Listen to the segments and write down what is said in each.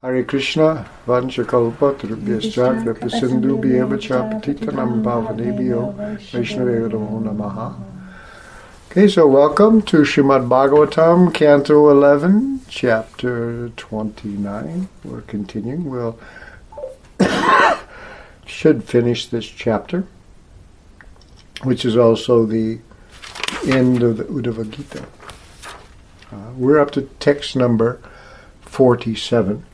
Hare Krishna, Vanchakalpa, Trubhyascha, Kripasindhu, Bhyavacha, Patitanam Bhavanebhyo, Vaishnavaya Namaha. Okay, so welcome to Srimad Bhagavatam, Canto 11, Chapter 29. We're continuing. We'll should finish this chapter, which is also the end of the Uddhava Gita. Uh, we're up to text number 47.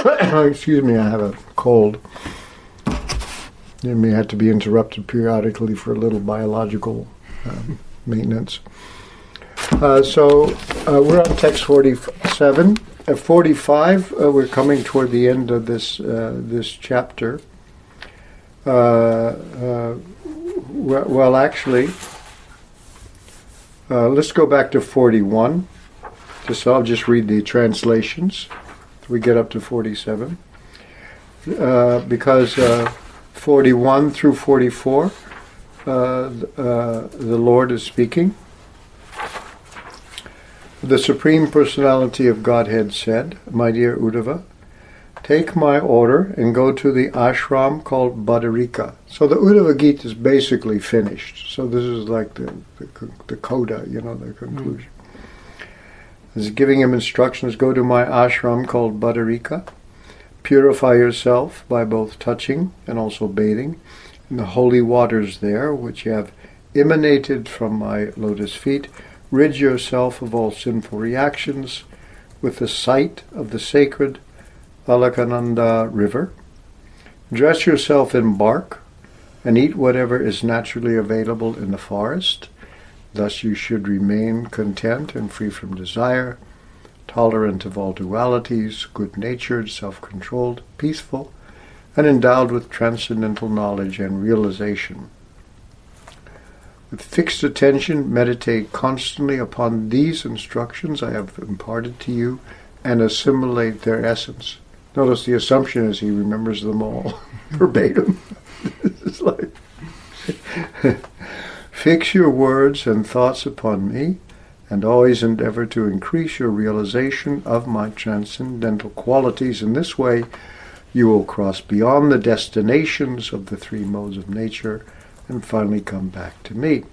Excuse me, I have a cold. It may have to be interrupted periodically for a little biological um, maintenance. Uh, so uh, we're on text 47. At 45, uh, we're coming toward the end of this uh, this chapter. Uh, uh, well, actually, let's go back to 41. Just I'll just read the translations we get up to 47. Uh, because uh, 41 through 44, uh, uh, the Lord is speaking. The Supreme Personality of Godhead said, My dear Uddhava, take my order and go to the ashram called Badarika. So the Uddhava Gita is basically finished. So this is like the, the, the coda, you know, the conclusion. Is giving him instructions go to my ashram called Badarika. Purify yourself by both touching and also bathing in the holy waters there, which have emanated from my lotus feet. Rid yourself of all sinful reactions with the sight of the sacred Alakananda river. Dress yourself in bark and eat whatever is naturally available in the forest Thus you should remain content and free from desire, tolerant of all dualities, good natured, self controlled, peaceful, and endowed with transcendental knowledge and realization. With fixed attention, meditate constantly upon these instructions I have imparted to you and assimilate their essence. Notice the assumption is he remembers them all verbatim. it's like Fix your words and thoughts upon me, and always endeavor to increase your realization of my transcendental qualities. In this way, you will cross beyond the destinations of the three modes of nature and finally come back to me.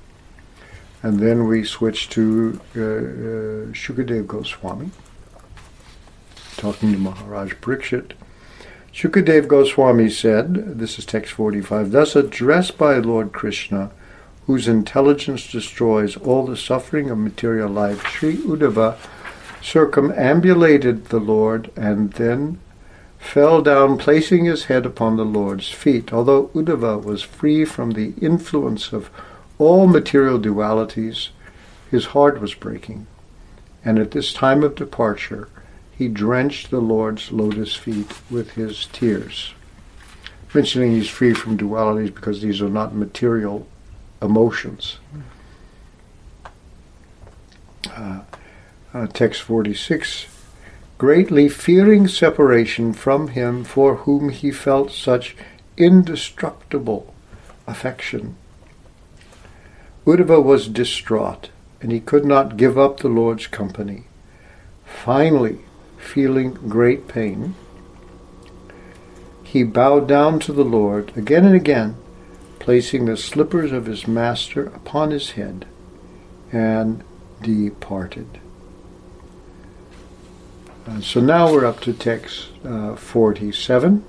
And then we switch to uh, uh, Shukadev Goswami, talking to Maharaj Parikshit. Shukadev Goswami said, this is text 45, thus addressed by Lord Krishna, whose intelligence destroys all the suffering of material life, Sri Uddhava circumambulated the Lord and then fell down, placing his head upon the Lord's feet. Although Uddhava was free from the influence of all material dualities, his heart was breaking. And at this time of departure, he drenched the Lord's lotus feet with his tears. Mentioning he's free from dualities because these are not material emotions. Uh, uh, text 46 Greatly fearing separation from him for whom he felt such indestructible affection. Uddhava was distraught, and he could not give up the Lord's company. Finally, feeling great pain, he bowed down to the Lord again and again placing the slippers of his master upon his head, and departed. Uh, so now we're up to text uh, 47.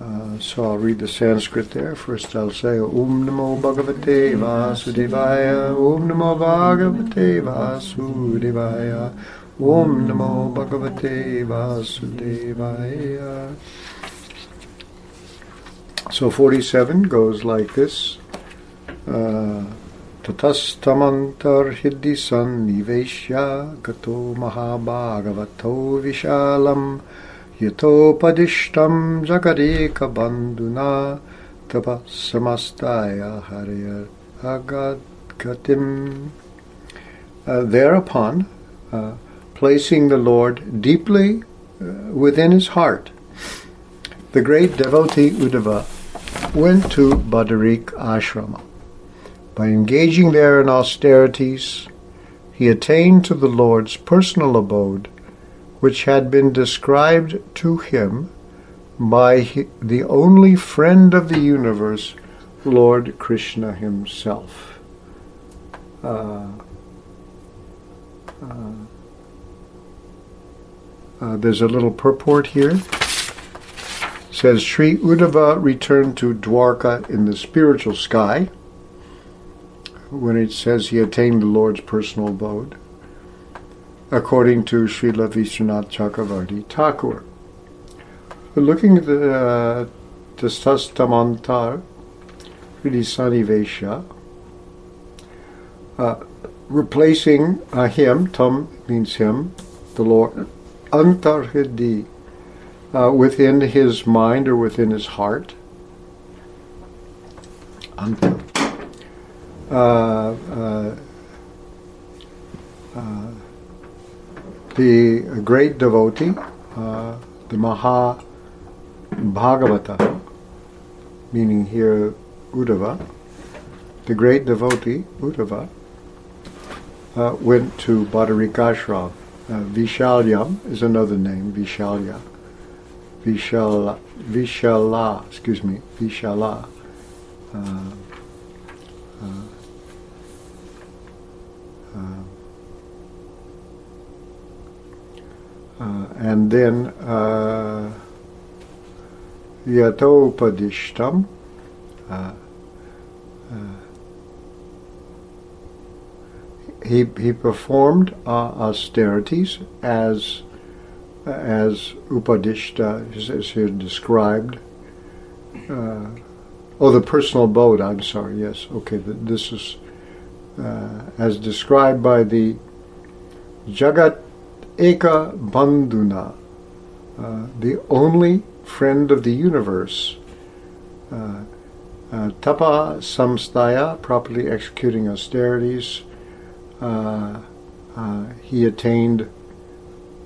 Uh, so I'll read the Sanskrit there. First I'll say Om Namo Bhagavate Vasudevaya Om Namo Bhagavate Vasudevaya Om Namo Bhagavate Vasudevaya so 47 goes like this. Uh, Tatastamantar hiddhi sanniveshya gato mahabhagavato vishalam yatopadishtam jagareka banduna tapasamastaya harya agadgatim. Uh, thereupon, uh, placing the Lord deeply within his heart, the great devotee Uddhava went to Badarik Ashrama. By engaging there in austerities, he attained to the Lord's personal abode which had been described to him by the only friend of the universe, Lord Krishna himself. Uh, uh, uh, there's a little purport here. Says Sri Uddhava returned to Dwarka in the spiritual sky when it says he attained the Lord's personal abode, according to Srila Vishwanath Chakravarti Thakur. Looking at the uh, Tastastamantar, uh, replacing uh, him, Tam means him, the Lord, Antarhidi, uh, within his mind or within his heart. Antar. Uh, uh, uh, the great devotee, uh, the Maha Bhagavata, meaning here Uddhava, the great devotee, Uddhava, uh, went to Badarikashram. Uh, Vishalyam is another name, Vishalya. Vishala, Vishala, excuse me, Vishala. Uh, uh, uh, uh and then uh, Yatopadishtam. Uh, he, he performed uh, austerities as as Upadishta is, here described. Uh, oh, the personal abode. I'm sorry. Yes. Okay. This is uh, as described by the Jagat Eka Bandhuna, uh, the only friend of the universe. Uh, uh, tapa samstaya, properly executing austerities, uh, he attained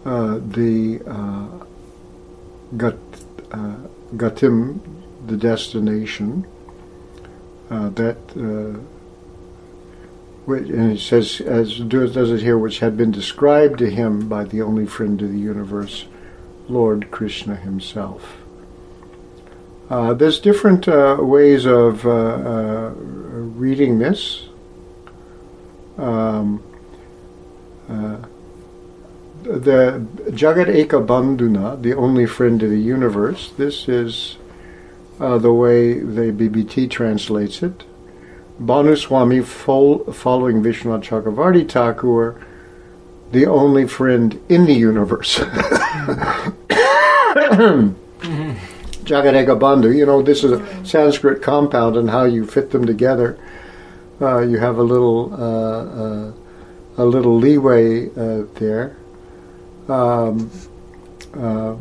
the gat, gatim, the destination that and it says, as does it here, which had been described to him by the only friend of the universe, Lord Krishna himself. Uh, there's different uh, ways of uh, reading this um, uh, the Jagat Eka Bandhuna, the only friend of the universe, this is uh, the way the BBT translates it. Bhanuswami, fol- following Vishwanath Chakravarti Thakur, the only friend in the universe. Jagadeka Bandhu, you know, this is a Sanskrit compound and how you fit them together uh, you have a little uh, uh a little leeway uh, there. Um, uh,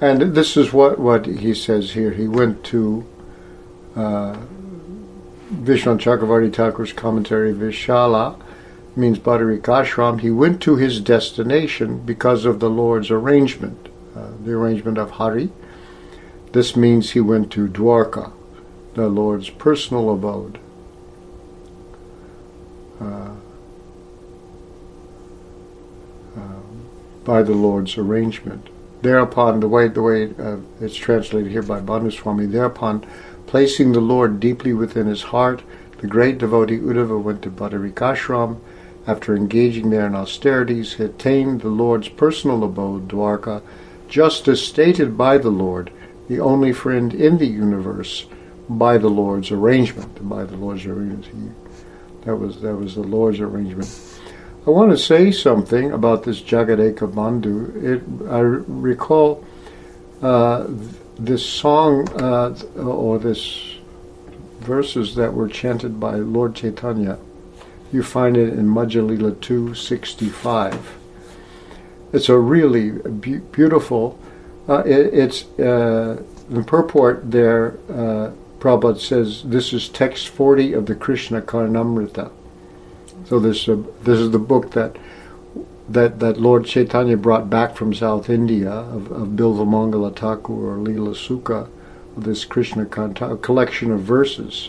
and this is what, what he says here. He went to uh, Vishnu Chakravarti Thakur's commentary, Vishala, means Badarik Ashram. He went to his destination because of the Lord's arrangement, uh, the arrangement of Hari, this means he went to Dwarka, the Lord's personal abode. Uh, by the Lord's arrangement. Thereupon, the way the way uh, it's translated here by Bhanuswami, thereupon, placing the Lord deeply within his heart, the great devotee Uddhava went to Badarikashram. After engaging there in austerities, he attained the Lord's personal abode, Dwarka, just as stated by the Lord the only friend in the universe by the Lord's arrangement. By the Lord's arrangement. That was that was the Lord's arrangement. I want to say something about this Jagadeka Bandhu. It, I recall uh, this song uh, or this verses that were chanted by Lord Chaitanya. You find it in Madhya 265. It's a really beautiful uh, it, it's uh, the purport there. Uh, Prabhupada says this is text 40 of the Krishna Karnamrita. So this uh, this is the book that that that Lord Chaitanya brought back from South India of, of Bilvamangala Thakur or Leela Sukha, this Krishna Kanta, a collection of verses.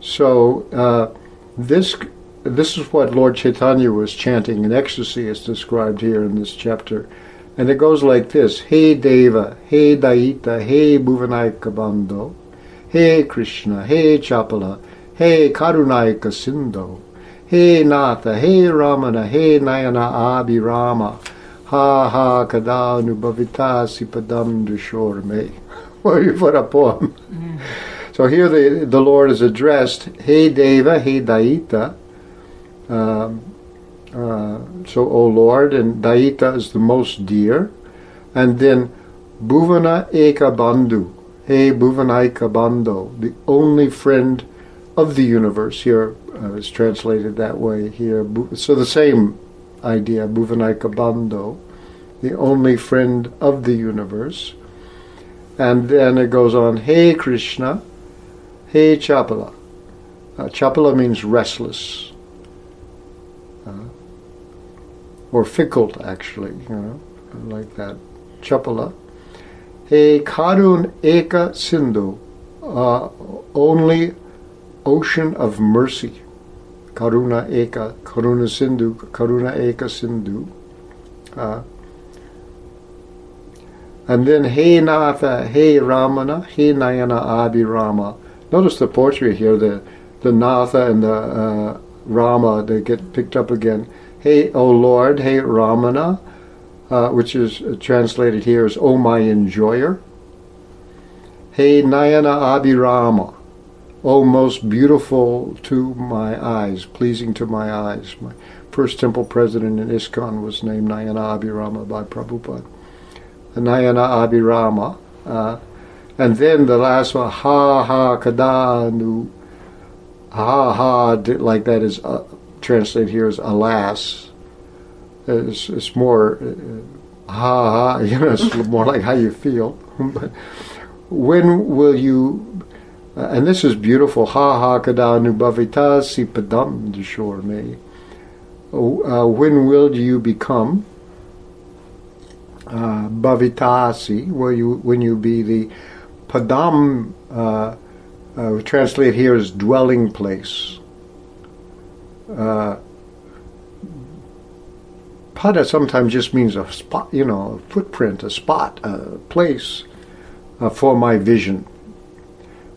So uh, this this is what Lord Chaitanya was chanting in ecstasy, as described here in this chapter. And it goes like this Hey Deva, Hey Daita, Hey Bhuvanaika Bandho, Hey Krishna, Hey Chapala, Hey Karunaika Sindho, Hey Natha, Hey Ramana, Hey Nayana Abhirama, Ha Ha Kadanubhavitasi Padam Dushor Me. What a poem. Mm. So here the, the Lord is addressed, Hey Deva, Hey Daita. Um, uh, so, O Lord, and Daita is the most dear. And then Bhuvana Eka Bandhu, Hey Bhuvanaika Bandho, the only friend of the universe. Here uh, is translated that way here. So the same idea, Bhuvanaika Bandho, the only friend of the universe. And then it goes on, Hey Krishna, Hey Chapala. Uh, Chapala means restless. Uh, or fickle, actually, you know, like that. Chapala. Hey Karun Eka Sindhu, uh, only ocean of mercy. Karuna Eka, Karuna Sindhu, Karuna Eka Sindhu. Uh, and then Hey Natha, Hey Ramana, Hey Nayana Abhirama. Notice the poetry here, the, the Natha and the uh, Rama, they get picked up again. Hey, O Lord, Hey Ramana, uh, which is translated here as O my enjoyer. Hey Nayana Abhirama, O most beautiful to my eyes, pleasing to my eyes. My first temple president in ISKCON was named Nayana Abhirama by Prabhupada. Nayana Abhirama. Uh, and then the last one, Ha Ha Kadanu. Ha Ha, like that is uh, translated here as alas. It's, it's more uh, ha ha, you know, it's more like how you feel. but when will you, and this is beautiful, ha ha kadanu bhavita si padam dishor me. Uh, when will you become uh, bhavitasi, you when you be the padam uh, uh, translate here as dwelling place. Uh, pada sometimes just means a spot, you know, a footprint, a spot, a place uh, for my vision.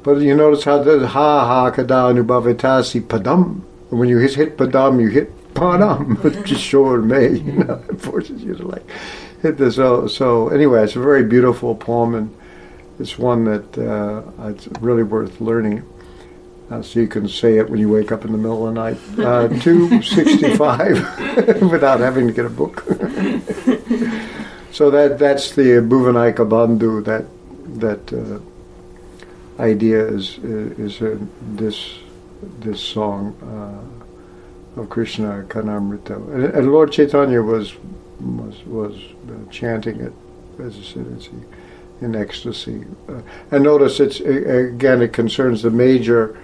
But you notice how the ha ha kada anubhavatasi padam. When you hit, padam, you hit padam, which is sure may, you know, forces you to like hit this. so so anyway, it's a very beautiful poem, and it's one that uh, it's really worth learning. Uh, so you can say it when you wake up in the middle of the night. Uh, 265 without having to get a book. so that that's the Bhuvanaika Bandhu, that that uh, idea is is this this song uh, of Krishna Karnamrita. And, and Lord Chaitanya was was was uh, chanting it, as said, it's in ecstasy. Uh, and notice it's again it concerns the major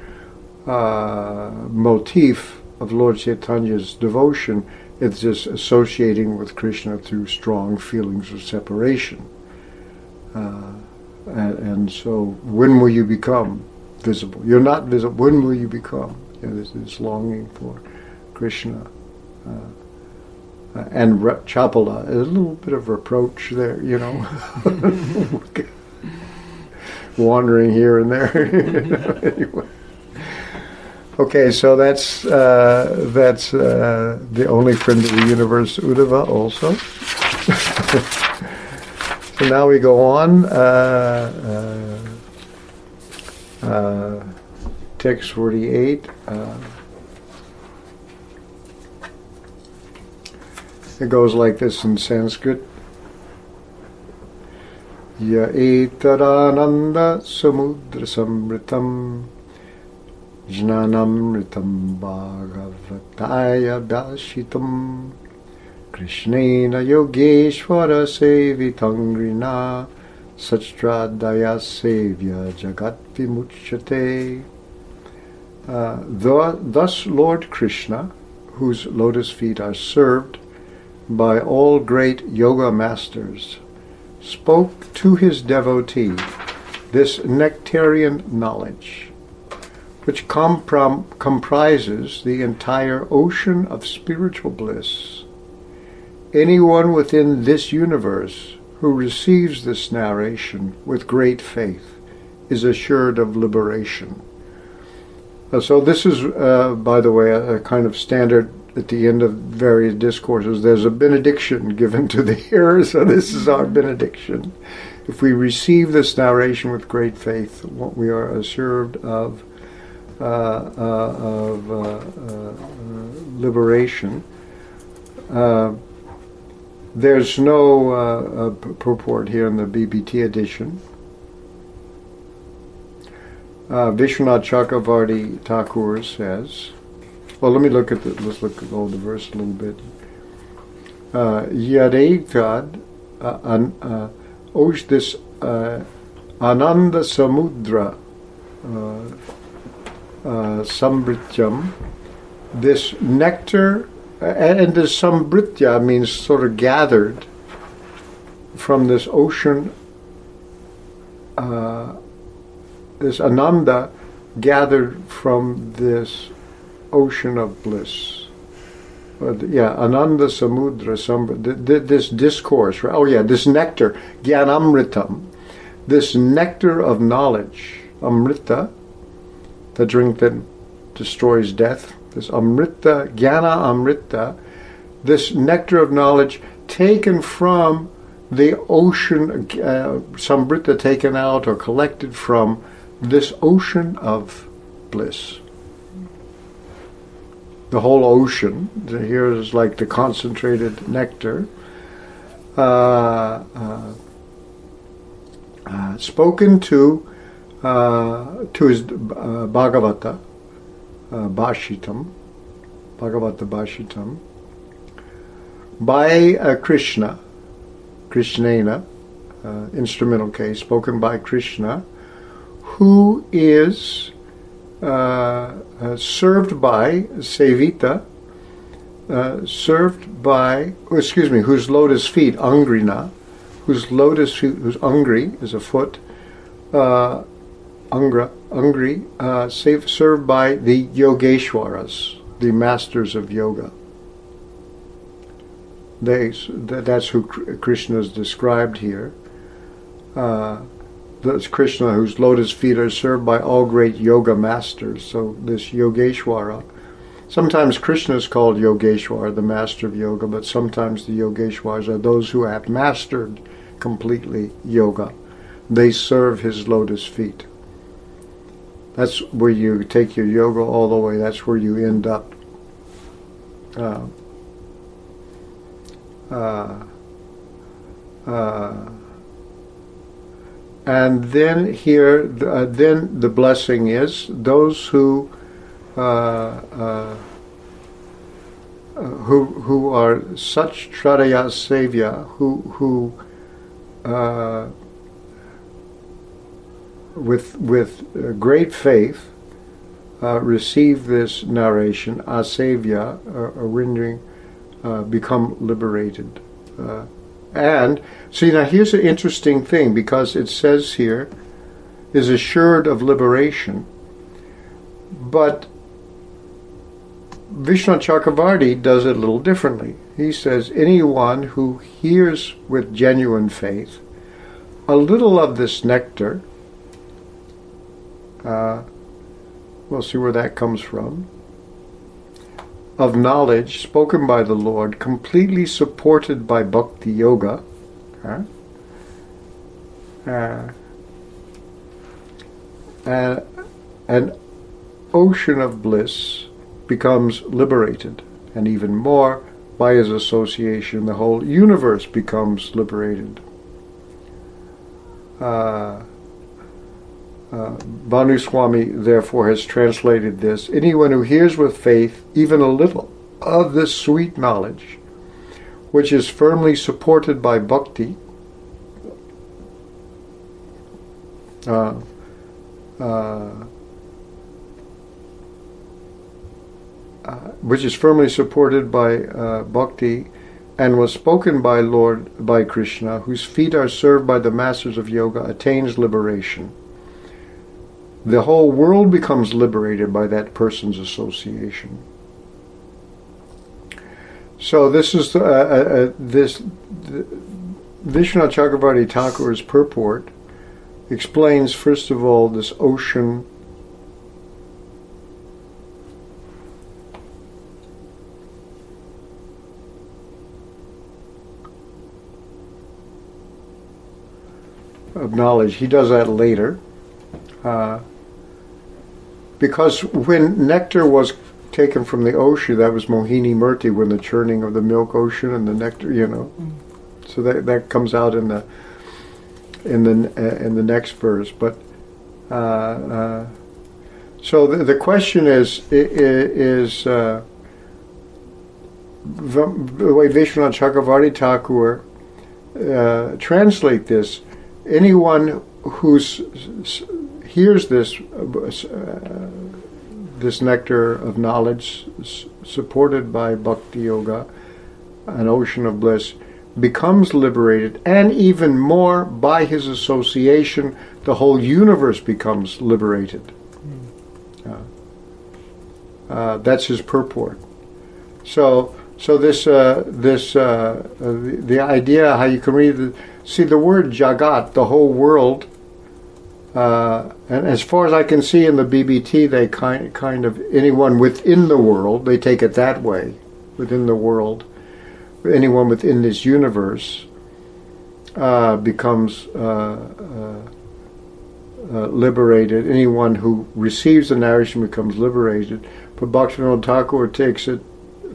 uh, motif of Lord Chaitanya's devotion. It's just associating with Krishna through strong feelings of separation. Uh, and, so, when will you become visible? You're not visible. When will you become? You know, this, this longing for Krishna. Uh, and re- Chapala, a little bit of reproach there, you know, wandering here and there. anyway. Okay, so that's uh, that's uh, the only friend of the universe, Uddhava, also. so now we go on. Uh, uh, uh text 48. It goes like this in Sanskrit. Ya etarananda samudra samritam jnanamritam bhagavataya dashitam krishnena yogeshwara sevitangrina satradaya sevya jagat vimuchyate. Uh, thus Lord Krishna, whose lotus feet are served, by all great yoga masters, spoke to his devotee this nectarian knowledge, which comprom- comprises the entire ocean of spiritual bliss. Anyone within this universe who receives this narration with great faith is assured of liberation. Uh, so this is, uh, by the way, a, a, kind of standard at the end of various discourses. There's a benediction given to the hearer, so this is our benediction. If we receive this narration with great faith, what we are assured of uh, uh of uh, uh, liberation. There's no purport here in the BBT edition. Uh, Vishwanath Chakravarti Thakur says, well, let me look at the, let's look at all the verse a little bit. Uh, uh, an, uh, osh this uh, Ananda Samudra uh, uh, this nectar, and, this Sambritya means sort of gathered from this ocean uh, this ananda gathered from this ocean of bliss. But yeah, ananda samudra, this discourse, oh yeah, this nectar, gyanamritam, this nectar of knowledge, amrita, the drink that destroys death, this amrita, jnana amrita, this nectar of knowledge taken from the ocean, uh, sambrita taken out or collected from this ocean of bliss. The whole ocean, here is like the concentrated nectar, uh, uh, uh, spoken to uh, to his uh, Bhagavata, Bhashitam, Bhagavata Bhashitam, by Krishna, Krishnena, instrumental case, spoken by Krishna, who is uh, uh, served by Sevita, uh, served by, oh, excuse me, whose lotus feet, Angrina, whose lotus feet, whose Angri is a foot, uh, Angra, Angri, uh, served by the Yogeshwaras, the masters of yoga. They, that's who Krishna is described here. Uh, that's Krishna, whose lotus feet are served by all great yoga masters. So this Yogeshwara. Sometimes Krishna is called Yogeshwara, the master of yoga, but sometimes the Yogeshwaras are those who have mastered completely yoga. They serve his lotus feet. That's where you take your yoga all the way. That's where you end up. Uh, uh, uh, and then here, uh, then the blessing is those who uh, uh, who who are such Tradaya Sevya, who who with with uh, great faith uh, receive this narration, asevya, uh, rendering, uh, become liberated. And see now here's an interesting thing because it says here is assured of liberation, but Vishnu Chakravarti does it a little differently. He says anyone who hears with genuine faith a little of this nectar, uh, we'll see where that comes from, of knowledge spoken by the Lord, completely supported by bhakti yoga, uh, uh, an ocean of bliss becomes liberated, and even more by his association, the whole universe becomes liberated. Uh, uh, Swami therefore has translated this anyone who hears with faith even a little of this sweet knowledge, which is firmly supported by bhakti, uh, uh, uh, which is firmly supported by uh, bhakti and was spoken by Lord by Krishna, whose feet are served by the masters of yoga, attains liberation. The whole world becomes liberated by that person's association. So this is uh, uh, uh this Vishwanath Chakravarti Thakur's purport explains first of all this ocean of knowledge. He does that later. Uh, because when nectar was taken from the ocean, that was Mohini Murti, when the churning of the milk ocean and the nectar, you know. So that that comes out in the in the uh, in the next verse. But uh, uh, so the, the question is is uh, the way Vishwanath Chakravarti Thakur uh, translate this. Anyone who hears this uh, this nectar of knowledge supported by bhakti yoga, an ocean of bliss becomes liberated, and even more by his association, the whole universe becomes liberated. Uh, uh, that's his purport. So, so this uh, this uh, the, the, idea how you can read the, see the word jagat, the whole world. Uh, and as far as I can see in the BBT, they kind kind of anyone within the world, they take it that way, within the world anyone within this universe uh, becomes uh, uh, uh, liberated. Anyone who receives the narration becomes liberated. But Bhaktivinoda Thakur takes it,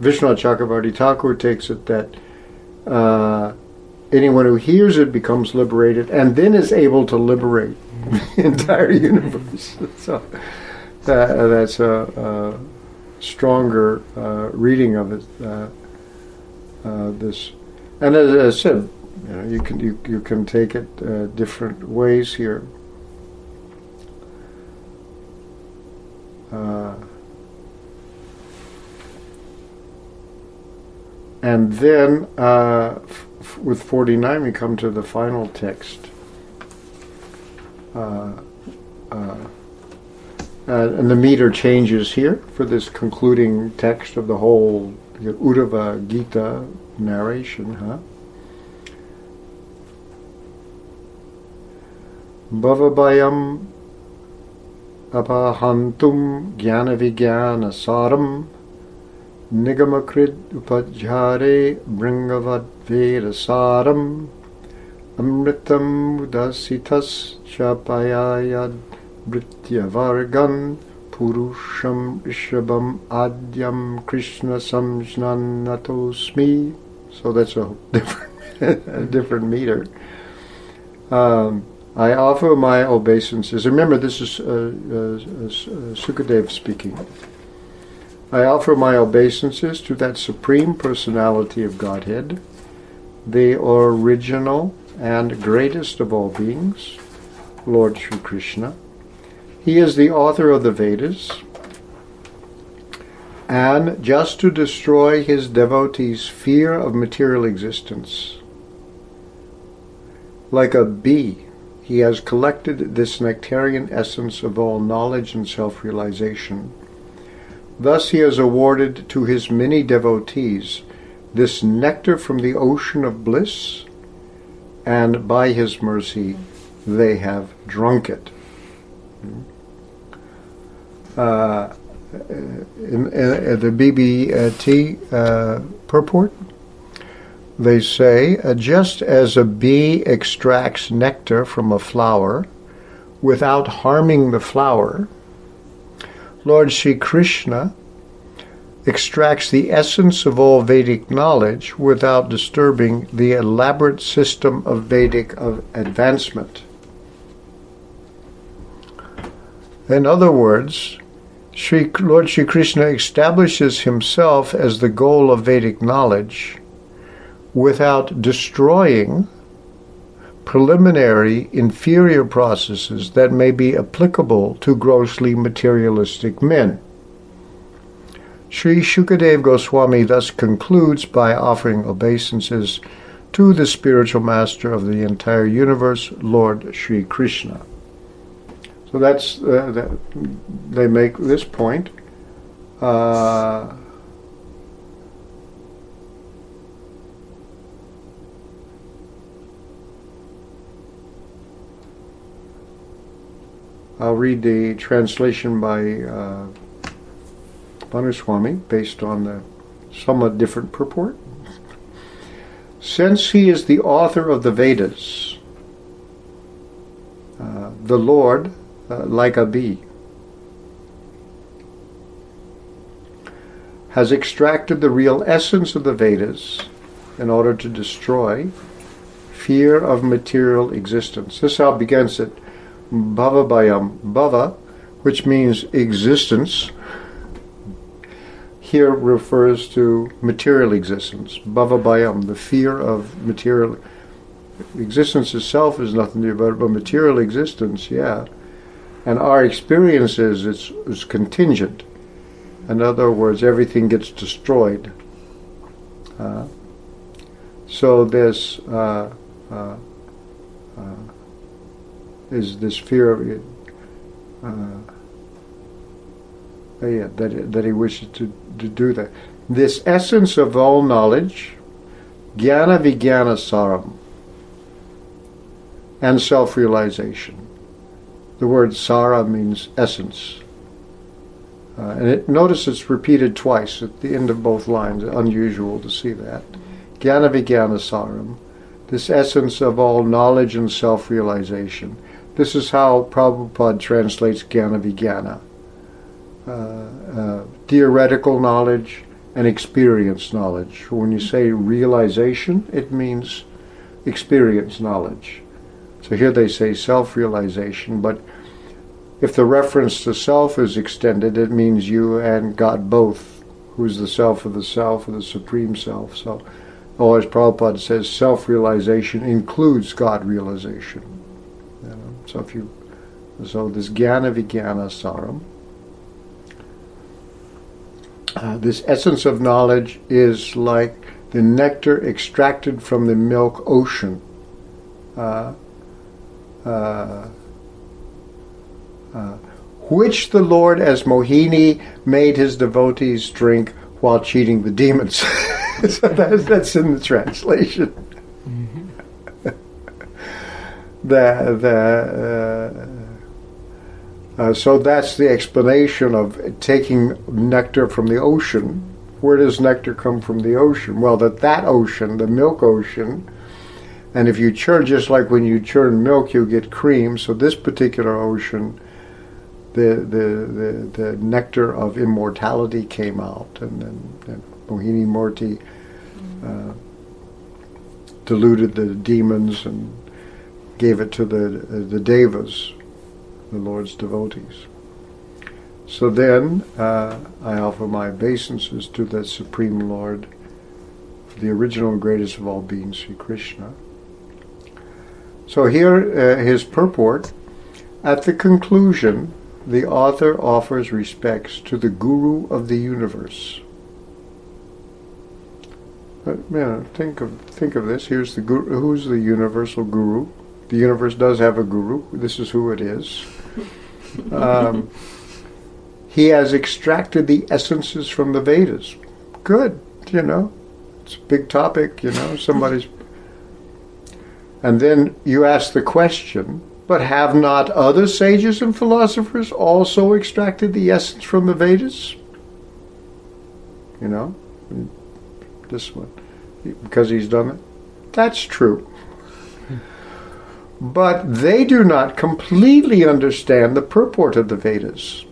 Vishwanath Chakravarti Thakur takes it that anyone who hears it becomes liberated and then is able to liberate entire universe. so that, that's a, a stronger uh, reading of it uh, this. And as I said, you know, you can you, you can take it uh, different ways here. Uh, and then uh, f- with 49 we come to the final text. Uh, uh, and the meter changes here for this concluding text of the whole Uddhava Gita narration, huh? Bhavabayam apahantum jnana saram nigamakrid upajhare bringavad saram amritam udasitas chapayayad brityavargan Purusham Ishabam Adyam Krishna Samjnanatosmi. So that's a different, a different meter. Um, I offer my obeisances. Remember, this is uh, uh, uh, Sukadev speaking. I offer my obeisances to that Supreme Personality of Godhead, the original and greatest of all beings, Lord Sri Krishna he is the author of the Vedas. And just to destroy his devotees' fear of material existence, like a bee, he has collected this nectarian essence of all knowledge and self realization. Thus, he has awarded to his many devotees this nectar from the ocean of bliss, and by his mercy, they have drunk it. Hmm? uh, in, in, the BBT uh, purport, they say uh, just as a bee extracts nectar from a flower without harming the flower, Lord Sri Krishna extracts the essence of all Vedic knowledge without disturbing the elaborate system of Vedic of advancement. In other words, Lord Sri Krishna establishes himself as the goal of Vedic knowledge without destroying preliminary inferior processes that may be applicable to grossly materialistic men. Sri Shukadev Goswami thus concludes by offering obeisances to the spiritual master of the entire universe, Lord Sri Krishna. So that's uh, that they make this point. Uh, I'll read the translation by uh, Bhanuswami based on the somewhat different purport. Since he is the author of the Vedas, uh, the Lord, uh, like a bee, has extracted the real essence of the Vedas in order to destroy fear of material existence. This how begins it. Bhava. Bhava, which means existence, here refers to material existence. Bhava Bayam, the fear of material existence itself is nothing it, but material existence, yeah. And our experience is it's, it's contingent. In other words, everything gets destroyed. Uh, so this uh, uh, uh is this fear of it. Uh, yeah, that, that he wishes to, to do that. This essence of all knowledge, jnana vijnana saram, and self realization. The word sara means essence. Uh, and it, notice it's repeated twice at the end of both lines. Unusual to see that. Jnana vijnana saram, this essence of all knowledge and self realization. This is how Prabhupada translates Jnana Vijnana. Uh, uh, theoretical knowledge and experience knowledge. When you say realization, it means experience knowledge. So here they say self realization, but if the reference to self is extended, it means you and God both, who's the self of the self, or the supreme self. So, oh, as Prabhupada says, self realization includes God realization. So if you, so this jnana vijnana saram, uh, this essence of knowledge is like the nectar extracted from the milk ocean. Uh, uh, uh, which the Lord, as Mohini, made his devotees drink while cheating the demons. so that's, that's in the translation the the uh, so that's the explanation of taking nectar from the ocean. Where does nectar come from the ocean? Well, that that ocean, the milk ocean, and if you churn just like when you churn milk, you get cream. So this particular ocean, the the the, the nectar of immortality came out, and then and Mohini Murti uh, deluded the demons and gave it to the, the devas, the Lord's devotees. So then uh, I offer my obeisances to the Supreme Lord, the original and greatest of all beings, Sri Krishna. So here, uh, his purport. At the conclusion, the author offers respects to the Guru of the universe. But, yeah, think of think of this. Here's the guru. Who's the universal guru? the universe does have a guru. This is who it is. Um, he has extracted the essences from the Vedas. Good, you know. It's a big topic, you know. Somebody's. And then you ask the question, but have not other sages and philosophers also extracted the essence from the Vedas? You know, this one, because he's done it. That's true but they do not completely understand the purport of the Vedas,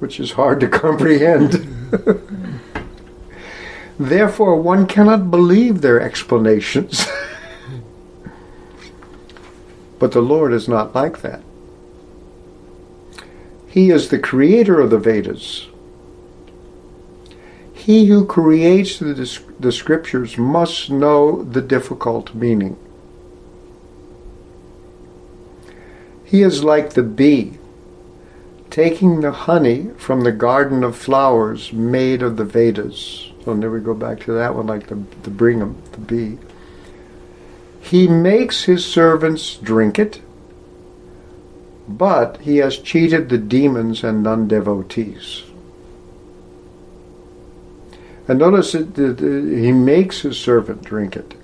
which is hard to comprehend. Therefore, one cannot believe their explanations. but the Lord is not like that. He is the creator of the Vedas. He who creates the, the scriptures must know the difficult meaning. He is like the bee, taking the honey from the garden of flowers made of the Vedas. Oh, so there we go back to that one, like the, the Brigham, the bee. He makes his servants drink it, but he has cheated the demons and non-devotees. And notice that he makes his servant drink it.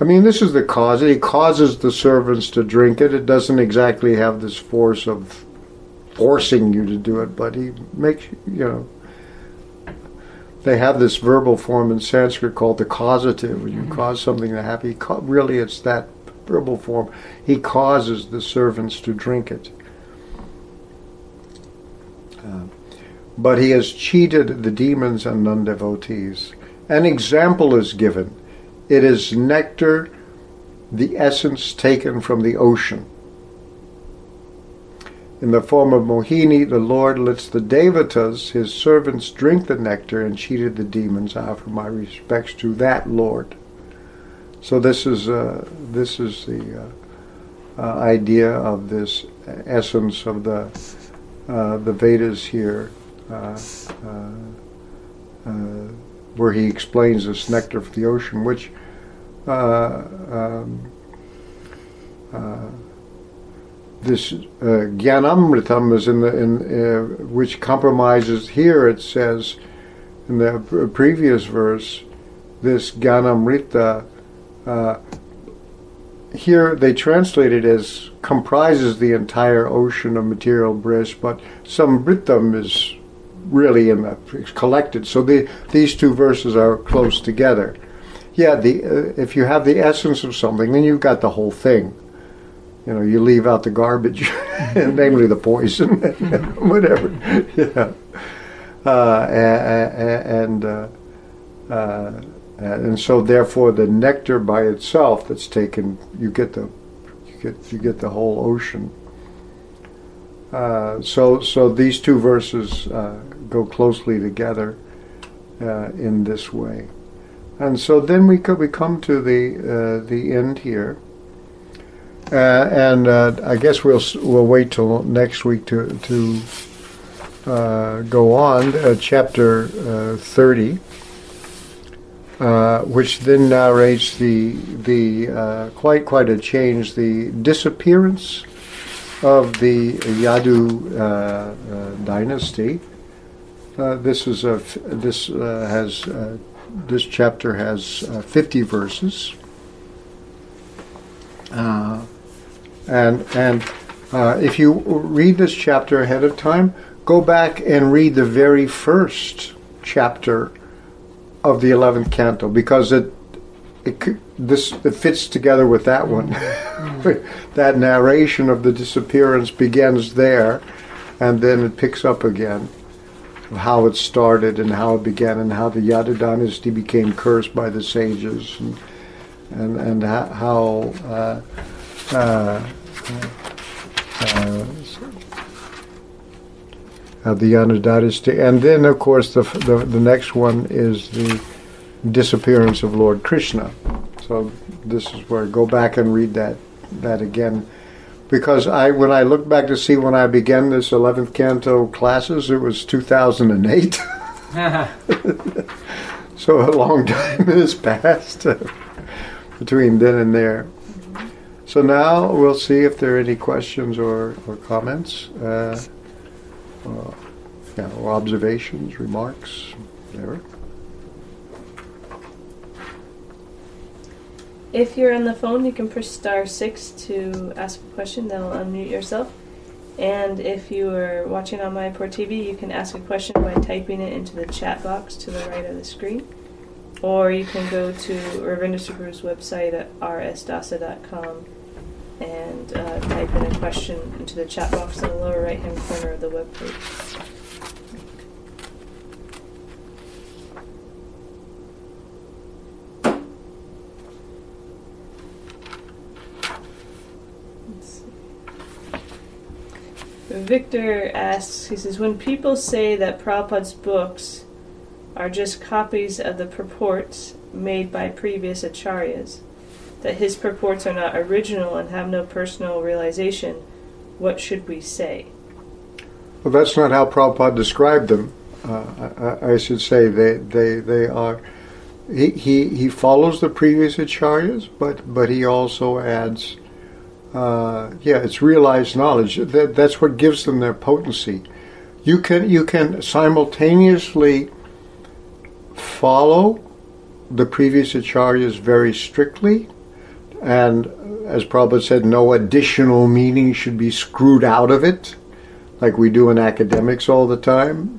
I mean, this is the cause. He causes the servants to drink it. It doesn't exactly have this force of forcing you to do it, but he makes, you know, they have this verbal form in Sanskrit called the causative. When you mm-hmm. cause something to happen, really it's that verbal form. He causes the servants to drink it. Uh, but he has cheated the demons and non devotees. An example is given. It is nectar, the essence taken from the ocean. In the form of Mohini, the Lord lets the Devatas, his servants, drink the nectar and cheated the demons. I offer my respects to that Lord. So this is uh, this is the uh, uh, idea of this essence of the uh, the Vedas here, uh, uh, where he explains this nectar for the ocean, which. Um, this uh, Gyanamritam is in the in uh, which compromises here. It says in the previous verse, this Gyanamrita. Uh, here they translate it as comprises the entire ocean of material bliss, but Samritam is really in the collected. So the, these two verses are close together. Yeah, the uh, if you have the essence of something, then you've got the whole thing you know, you leave out the garbage, namely the poison, whatever. Yeah. Uh, and uh, uh, and so therefore the nectar by itself that's taken, you get the you get you get the whole ocean. Uh, so so these two verses uh, go closely together uh, in this way, and so then we could we come to the the end here. Uh, and uh, I guess we'll we'll wait till next week to to uh, go on uh, chapter uh, thirty, uh, which then narrates the the quite quite a change the disappearance of the Yadu uh, uh, dynasty. Uh, this is a this has this chapter has fifty verses. Uh, and and uh, if you read this chapter ahead of time, go back and read the very first chapter of the eleventh canto because it it this it fits together with that one. Mm-hmm. that narration of the disappearance begins there, and then it picks up again of how it started and how it began and how the Yadu dynasty became cursed by the sages and and and how. Uh, uh, uh, uh, the Yadu dynasty. And then, of course, the, the, the next one is the disappearance of Lord Krishna. So this is where go back and read that that again, because I when I look back to see when I began this eleventh canto classes, it was two thousand and eight. so a long time has passed between then and there. So now we'll see if there are any questions or, or comments, uh, uh, yeah, or observations, remarks, whatever. If you're on the phone, you can push star six to ask a question. That'll unmute yourself. And if you are watching on Mayapur TV, you can ask a question by typing it into the chat box to the right of the screen. Or you can go to Ravindra Svarupa's website at rsdasa.com and uh, type in a question into the chat box in the lower right hand corner of the web Victor asks, he says, when people say that Prabhupada's books are just copies of the purports made by previous acharyas, that his purports are not original and have no personal realization, what should we say? Well, that's not how Prabhupada described them. Uh, I, I, should say they, they, they are. He, he, he follows the previous acharyas, but, but he also adds uh, yeah, it's realized knowledge. That, that's what gives them their potency. You can you can simultaneously follow the previous acharyas very strictly, and as Prabhupada said, no additional meaning should be screwed out of it, like we do in academics all the time.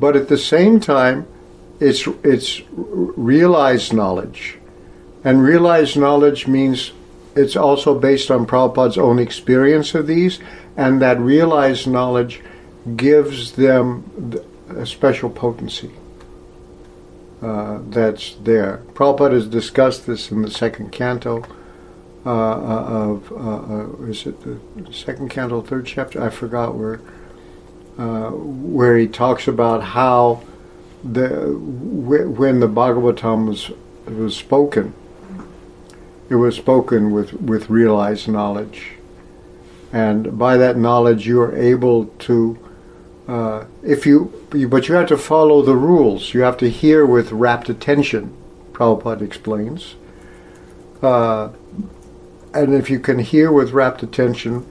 But at the same time, it's it's realized knowledge, and realized knowledge means it's also based on Prabhupada's own experience of these, and that realized knowledge gives them a special potency uh, that's there. Prabhupada has discussed this in the second canto uh, uh of, uh, uh, is it the second canto, third chapter? I forgot where, where he talks about how the when the Bhagavatam was was spoken, it was spoken with, with realized knowledge. And by that knowledge, you are able to, uh, if you, but you have to follow the rules. You have to hear with rapt attention, Prabhupada explains. Uh, and if you can hear with rapt attention,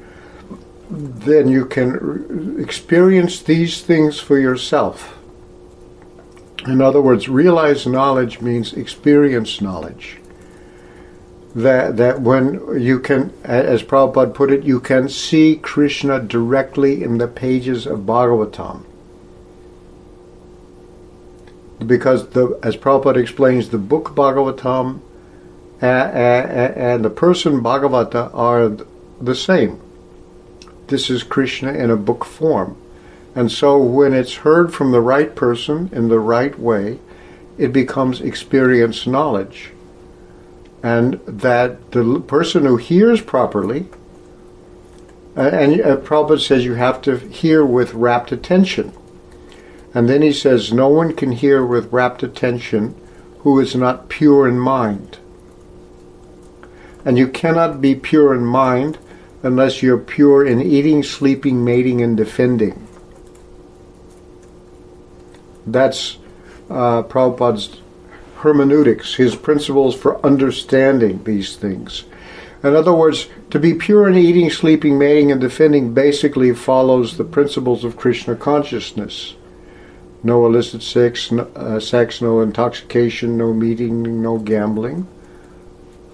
then you can experience these things for yourself. In other words, realized knowledge means experience knowledge that that when you can, as Prabhupada put it, you can see Krishna directly in the pages of Bhagavatam. Because the, as Prabhupada explains, the book Bhagavatam and the person Bhagavata are the same. This is Krishna in a book form. And so when it's heard from the right person in the right way, it becomes experience knowledge and that the person who hears properly, and uh, Prabhupada says you have to hear with rapt attention. And then he says, no one can hear with rapt attention who is not pure in mind. And you cannot be pure in mind unless you're pure in eating, sleeping, mating, and defending. That's uh, Prabhupada's hermeneutics, his principles for understanding these things. In other words, to be pure in eating, sleeping, mating, and defending basically follows the principles of Krishna consciousness. No illicit sex, no, uh, sex, no intoxication, no meeting, no gambling.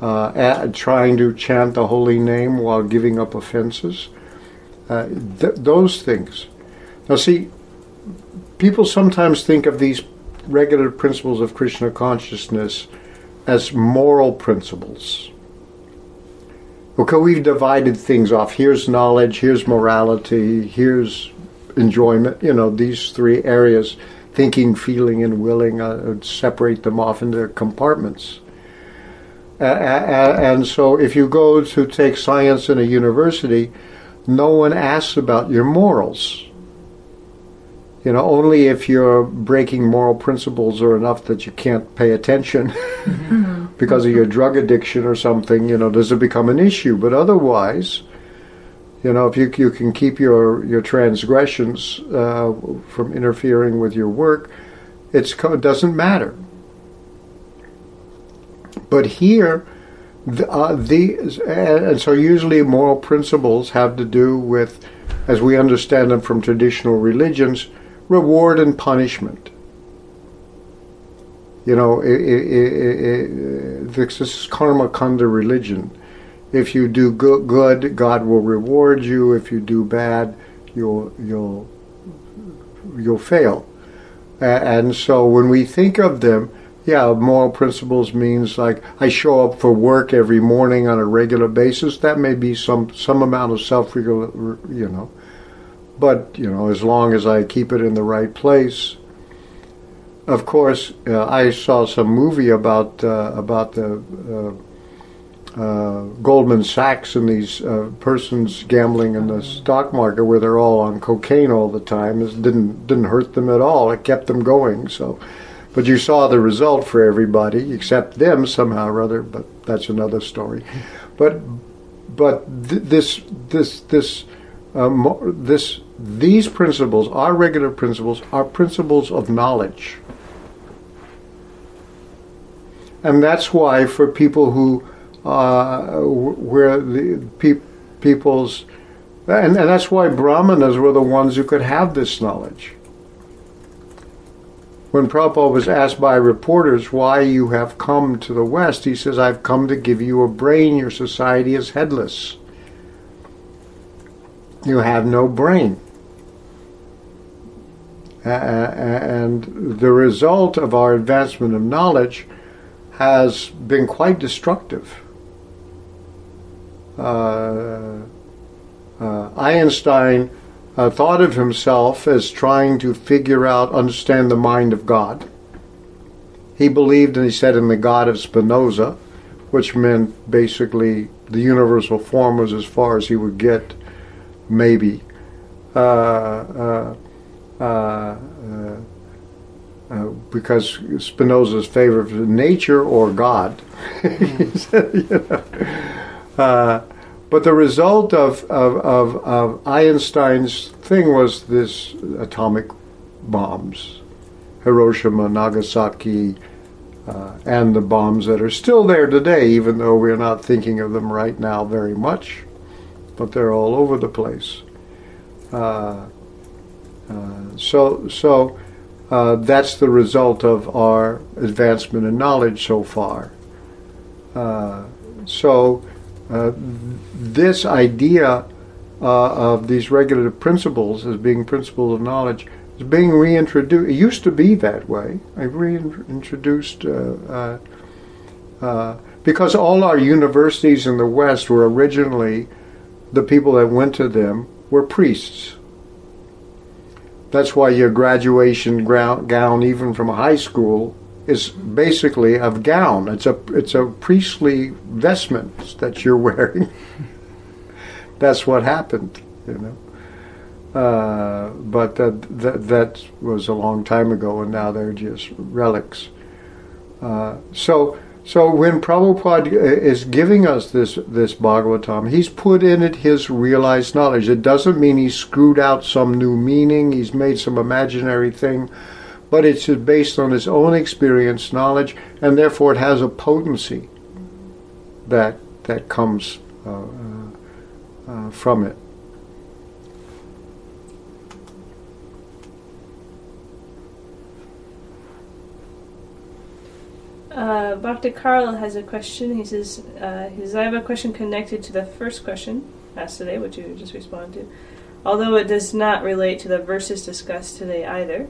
Uh, trying to chant the holy name while giving up offenses. Uh, th- those things. Now, see, people sometimes think of these regular principles of Krishna consciousness as moral principles. Okay, we've divided things off. Here's knowledge, here's morality, here's enjoyment. You know, these three areas thinking, feeling, and willing uh, separate them off into compartments. Uh, and so, if you go to take science in a university, no one asks about your morals. You know, only if you're breaking moral principles or enough that you can't pay attention mm-hmm. because of your drug addiction or something, you know, does it become an issue. But otherwise, you know, if you, you can keep your, your transgressions uh, from interfering with your work, it's, it doesn't matter. But here, the, uh, the, and so usually moral principles have to do with, as we understand them from traditional religions, reward and punishment. You know, it, it, it, this is karma kanda religion. If you do good, God will reward you. If you do bad, you'll you'll you'll fail. And so when we think of them, yeah, moral principles means like I show up for work every morning on a regular basis. That may be some some amount of self you know but you know, as long as I keep it in the right place. Of course, uh, I saw some movie about uh, about the uh, uh Goldman Sachs and these uh, persons gambling in the stock market, where they're all on cocaine all the time. It didn't didn't hurt them at all. It kept them going. So, but you saw the result for everybody except them somehow or other. But that's another story. But but th- this this this uh, this these principles, our regular principles, are principles of knowledge. And that's why, for people who uh, where the pe- people's and, and that's why brahmanas were the ones who could have this knowledge. When Prabhupada was asked by reporters why you have come to the West, he says, I've come to give you a brain. Your society is headless. You have no brain. Uh, and the result of our advancement of knowledge has been quite destructive. Uh, uh, Einstein uh, thought of himself as trying to figure out, understand the mind of God. He believed, and he said, in the God of Spinoza, which meant basically the universal form was as far as he would get, maybe. Uh, uh, uh, uh because Spinoza's favor of nature or God. you know, but the result of, of, of, of Einstein's thing was this atomic bombs, Hiroshima, Nagasaki, uh, and the bombs that are still there today, even though we're not thinking of them right now very much, but they're all over the place. Uh, so, so uh, that's the result of our advancement in knowledge so far. Uh, so this idea of these regulative principles as being principles of knowledge is being reintroduced. It used to be that way. I reintroduced because all our universities in the West were originally the people that went to them were priests. That's why your graduation gown, even from high school, is basically a gown. It's a it's a priestly vestment that you're wearing. That's what happened, you know. Uh, but that, that that was a long time ago, and now they're just relics. Uh, so so when Prabhupada is giving us this this Bhagavatam, he's put in it his realized knowledge. It doesn't mean he's screwed out some new meaning. He's made some imaginary thing but it's based on his own experience, knowledge, and therefore it has a potency that that comes uh, uh, uh, from it. Uh, Bhakti Carl has a question. He says, uh, he says, I have a question connected to the first question asked today, which you just responded to, although it does not relate to the verses discussed today either.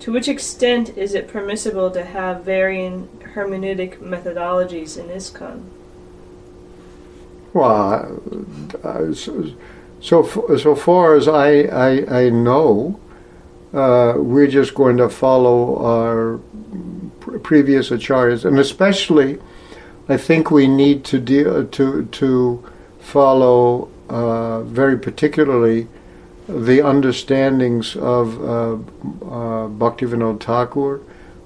To which extent is it permissible to have varying hermeneutic methodologies in ISKCON? Well, uh, so, so, so far as I, I, I know, uh, we're just going to follow our previous acharyas, and especially, I think we need to deal to to follow uh, very particularly the understandings of uh, uh, Bhaktivinoda Thakur,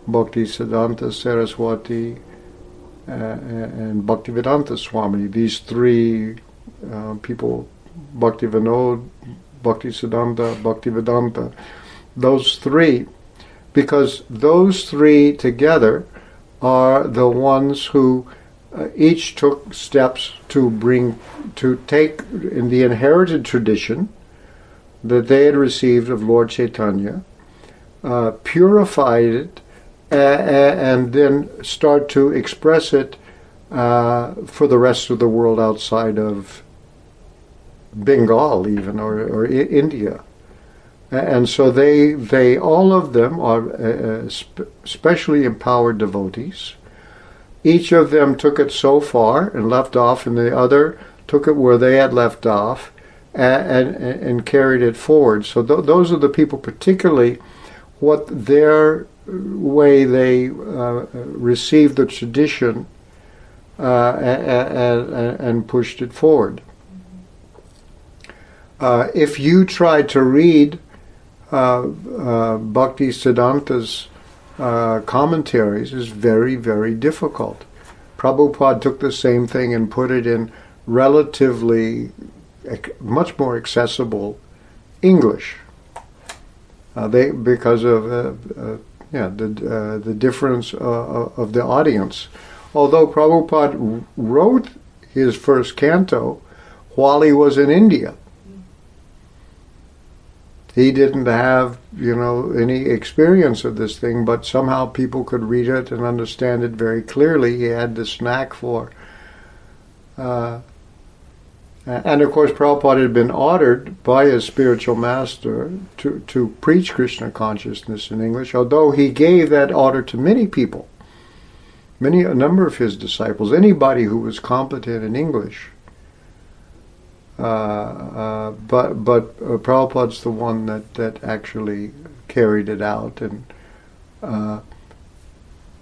Bhakti Siddhanta Saraswati, uh, and Bhaktivedanta Swami. These three uh, people, Bhaktivinoda, Bhakti Siddhanta, Bhaktivedanta, those three, because those three together are the ones who uh, each took steps to bring, to take in the inherited tradition that they had received of Lord Chaitanya, uh, purified it, uh, and then start to express it uh, for the rest of the world outside of Bengal, even or, or I- India. And so they, they, all of them are uh, uh, sp- specially empowered devotees. Each of them took it so far and left off, and the other took it where they had left off and, and, and carried it forward. So th- those are the people, particularly what their way they uh, received the tradition uh, and, and, pushed it forward. Uh, if you try to read Bhakti Siddhanta's uh, commentaries, is very, very difficult. Prabhupada took the same thing and put it in relatively much more accessible English. Uh, they because of uh, uh, yeah the uh, the difference uh, uh, of the audience. although Prabhupada wrote his first canto while he was in India. He didn't have, you know, any experience of this thing, but somehow people could read it and understand it very clearly. He had this knack for. Uh, and of course, Prabhupada had been ordered by his spiritual master to, to preach Krishna consciousness in English, although he gave that order to many people, many a number of his disciples, anybody who was competent in English. Uh, uh, but but uh, Prabhupada's the one that, that actually carried it out, and uh,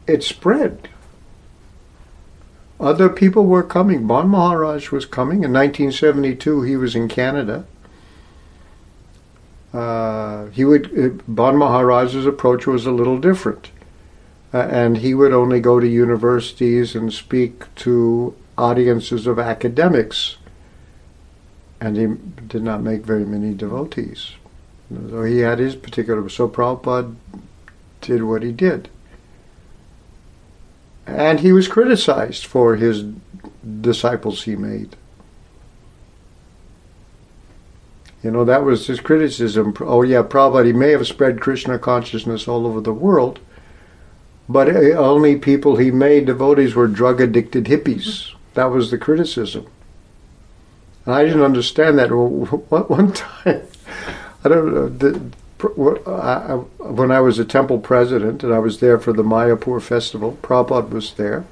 it spread other people were coming. Bon Maharaj was coming. In 1972, he was in Canada. Uh, he would uh, Bon Maharaj's approach was a little different, uh, and he would only go to universities and speak to audiences of academics, and he did not make very many devotees. So he had his particular. So Prabhupada did what he did and he was criticized for his disciples he made. You know, that was his criticism. Oh, yeah, Prabhupada, he may have spread Krishna consciousness all over the world, but eh, only people he made devotees were drug addicted hippies. That was the criticism. And I didn't understand that. One time, I don't uh, know, when I was a temple president and I was there for the Mayapur festival, Prabhupada was there,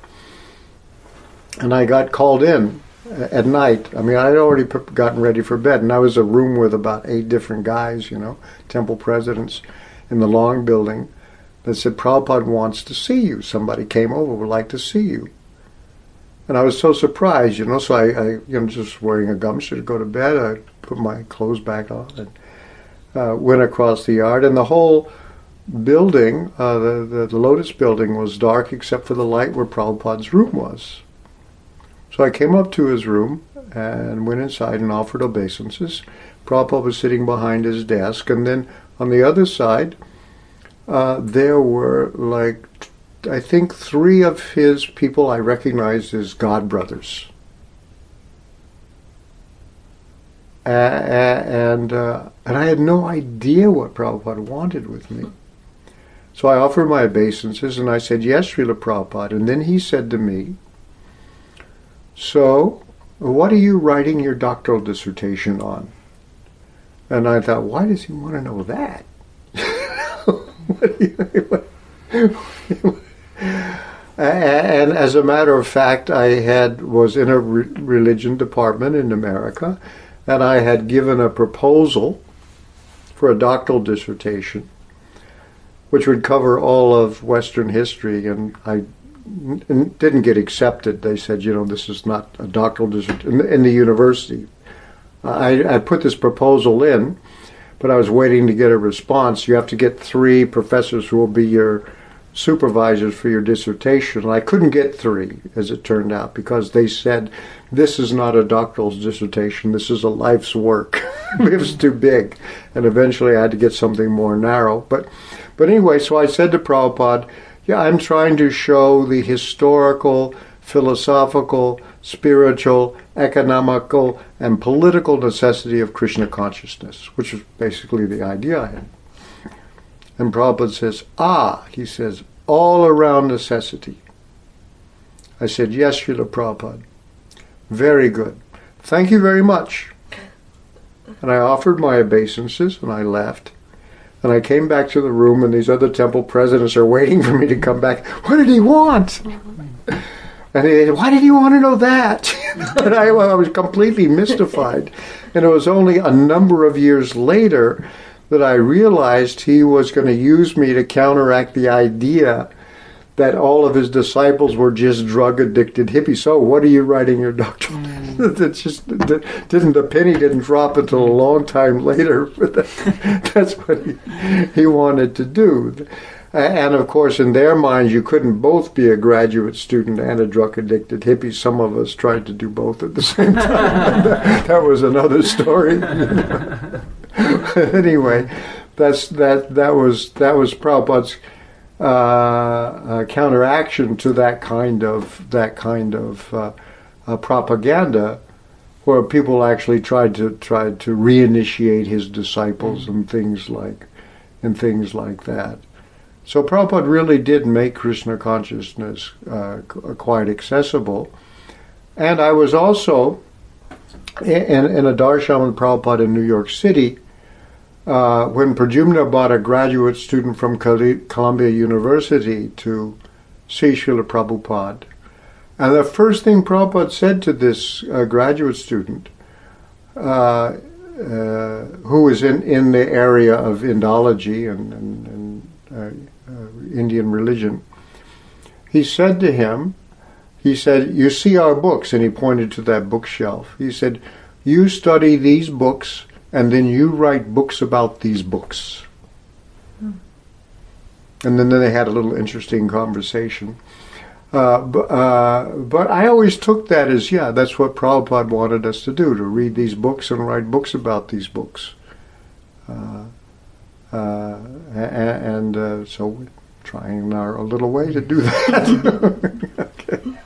and I got called in uh, at night. I mean, I had already gotten ready for bed, and I was a room with about eight different guys, you know, temple presidents in the long building that said, Prabhupada wants to see you. Somebody came over, would like to see you. And I was so surprised, you know, so I, I you know, just wearing a gumsuit to go to bed. I put my clothes back on and uh, went across the yard, and the whole building, uh, the, the, the Lotus building, was dark except for the light where Prabhupada's room was. So I came up to his room and went inside and offered obeisances. Prabhupada was sitting behind his desk, and then on the other side, uh, there were like, I think, three of his people I recognized as God brothers. Uh, and uh, and I had no idea what Prabhupada wanted with me. So I offered my obeisances and I said, Yes, Srila Prabhupada. And then he said to me, So, what are you writing your doctoral dissertation on? And I thought, Why does he want to know that? and as a matter of fact, I had was in a re- religion department in America and I had given a proposal for a doctoral dissertation, which would cover all of Western history, and I didn't get accepted. They said, you know, this is not a doctoral dissertation in the university. I, I put this proposal in, but I was waiting to get a response. You have to get three professors who will be your supervisors for your dissertation. I couldn't get three, as it turned out, because they said, this is not a doctoral dissertation, this is a life's work. it was too big. And eventually I had to get something more narrow. But, but anyway, so I said to Prabhupada, yeah, I'm trying to show the historical, philosophical, spiritual, economical, and political necessity of Krishna consciousness, which is basically the idea I had. And Prabhupada says, Ah, he says, all around necessity. I said, Yes, Srila Prabhupada. Very good. Thank you very much. And I offered my obeisances and I left. And I came back to the room, and these other temple presidents are waiting for me to come back. What did he want? And they said, Why did he want to know that? and I, I was completely mystified. And it was only a number of years later that I realized he was going to use me to counteract the idea that all of his disciples were just drug addicted hippies. So, what are you writing your doctoral? Mm. that just didn't the penny didn't drop until a long time later. But that's what he, he wanted to do. And of course, in their minds, you couldn't both be a graduate student and a drug addicted hippie. Some of us tried to do both at the same time. that, that was another story. anyway, that's that that was that was Prabhupada's uh, uh, counteraction to that kind of that kind of uh, uh, propaganda, where people actually tried to tried to reinitiate his disciples and things like and things like that. So Prabhupada really did make Krishna consciousness uh, quite accessible. And I was also in, in a darshan with Prabhupada in New York City uh, when Pradyumna brought a graduate student from Col- Columbia University to see Srila Prabhupada. And the first thing Prabhupada said to this uh, graduate student, uh, uh, who was in, in the area of Indology and, and, and uh, Indian religion, he said to him, he said, You see our books, and he pointed to that bookshelf. He said, You study these books, and then you write books about these books. And then, then they had a little interesting conversation. Uh, but, uh, but I always took that as, yeah, that's what Prabhupada wanted us to do, to read these books and write books about these books. Uh, uh, and uh, so we're trying our little way to do that. okay.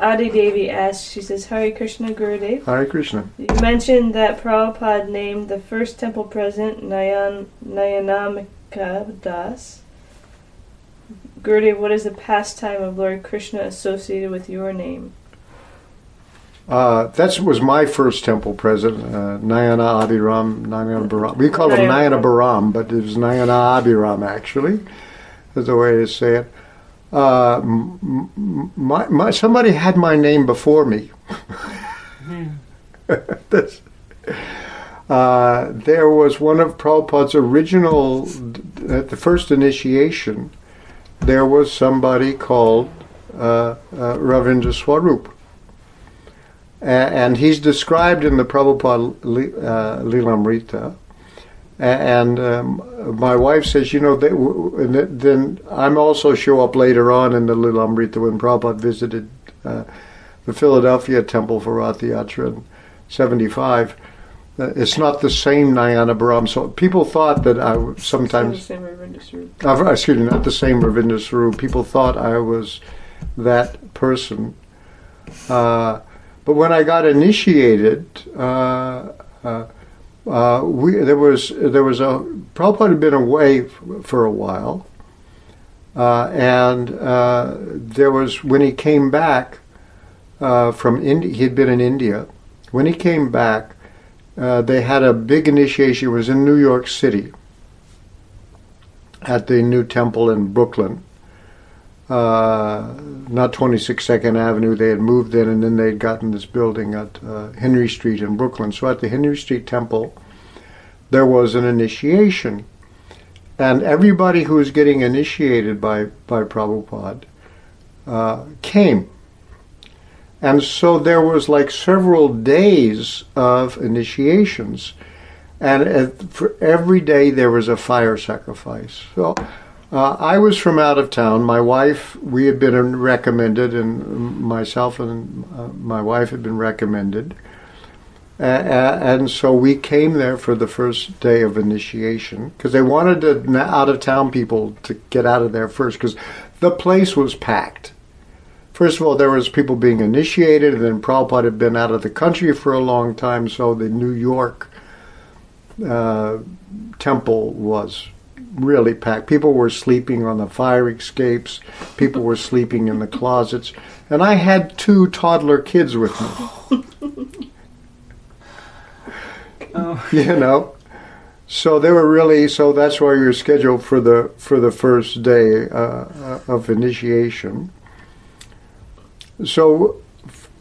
Adi Devi asks, she says, Hare Krishna Gurudev. Hare Krishna. You mentioned that Prabhupada named the first temple president Nayan, Nayanamika Das. Gurudev, what is the pastime of Lord Krishna associated with your name? Uh, that was my first temple president, uh, Nayana Abhiram, Nayana Baram. We call him Nayana. Nayana Baram, but it was Nayana Abhiram actually, is the way to say it. Uh, my, my, somebody had my name before me. That's, uh, there was one of Prabhupada's original, at the first initiation, there was somebody called uh, uh, Ravindra Swarup. A- and he's described in the Prabhupada Li- uh, Lilamrita. And um, my wife says, you know, they, and then I'm also show up later on in the Lilamrita when Prabhupada visited uh, the Philadelphia Temple for Rath Yatra in 75. Uh, It's not the same Nayana Baram. So people thought that I w- sometimes the Same Swarup. uh, excuse me, not the same Ravindra Swarup. People thought I was that person. Uh, but when I got initiated, uh, we, there was there was a Prabhupada had been away for a while, uh, and uh, there was when he came back uh, from India. He had been in India. When he came back, uh, they had a big initiation. It was in New York City at the new temple in Brooklyn. Uh, not 26 Second Avenue. They had moved in, and then they'd gotten this building at uh, Henry Street in Brooklyn. So at the Henry Street Temple, there was an initiation, and everybody who was getting initiated by by Prabhupada uh, came. And so there was like several days of initiations, and uh, for every day there was a fire sacrifice. So uh, I was from out of town. My wife, we had been recommended, and myself and uh, my wife had been recommended. Uh, and so we came there for the first day of initiation because they wanted the out of town people to get out of there first because the place was packed. First of all, there was people being initiated, and then Prabhupada had been out of the country for a long time, so the New York uh, temple was really packed. People were sleeping on the fire escapes. People were sleeping in the closets, and I had two toddler kids with me. Oh. you know. So they were really so that's why you're scheduled for the for the first day uh, of initiation. So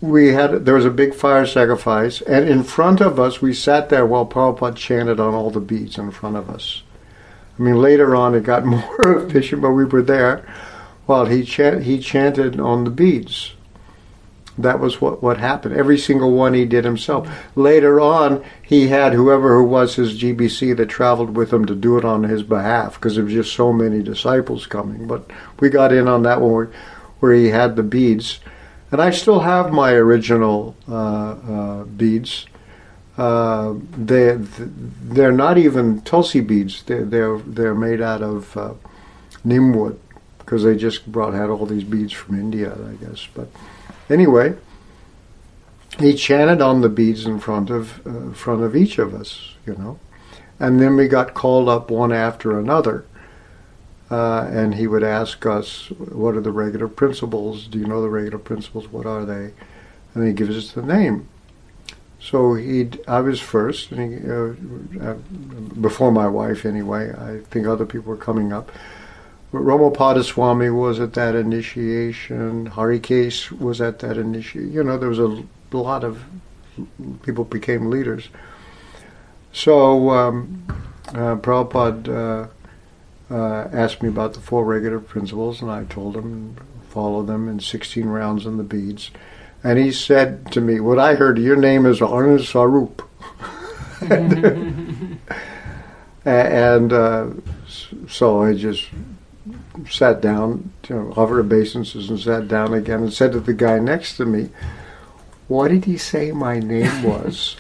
we had there was a big fire sacrifice, and in front of us we sat there while Prabhupada chanted on all the beads in front of us. I mean, later on it got more efficient, but we were there while he chant, he chanted on the beads. That was what, what happened. Every single one he did himself. Later on, he had whoever who was his GBC that traveled with him to do it on his behalf because there was just so many disciples coming. But we got in on that one where, he had the beads. And I still have my original uh, uh, beads. Uh, they they're not even tulsi beads. They're they're, they're made out of uh, neem wood because they just brought had all these beads from India, I guess. But anyway, he chanted on the beads in front of uh, front of each of us, you know, and then we got called up one after another. Uh, and he would ask us, "What are the regular principles? Do you know the regular principles? What are they?" And he gives us the name. So he, I was first, and he, uh, uh, before my wife anyway. I think other people were coming up. But Romapada Swami was at that initiation. Harikesh was at that initiation. You know, there was a lot of people became leaders. So um, uh, Prabhupada uh, uh, asked me about the four regular principles, and I told him follow them in 16 rounds on the beads. And he said to me, "What I heard, your name is Anand Swarup." and, and uh, so I just sat down, you know, hovered obeisances and sat down again and said to the guy next to me, What did he say my name was?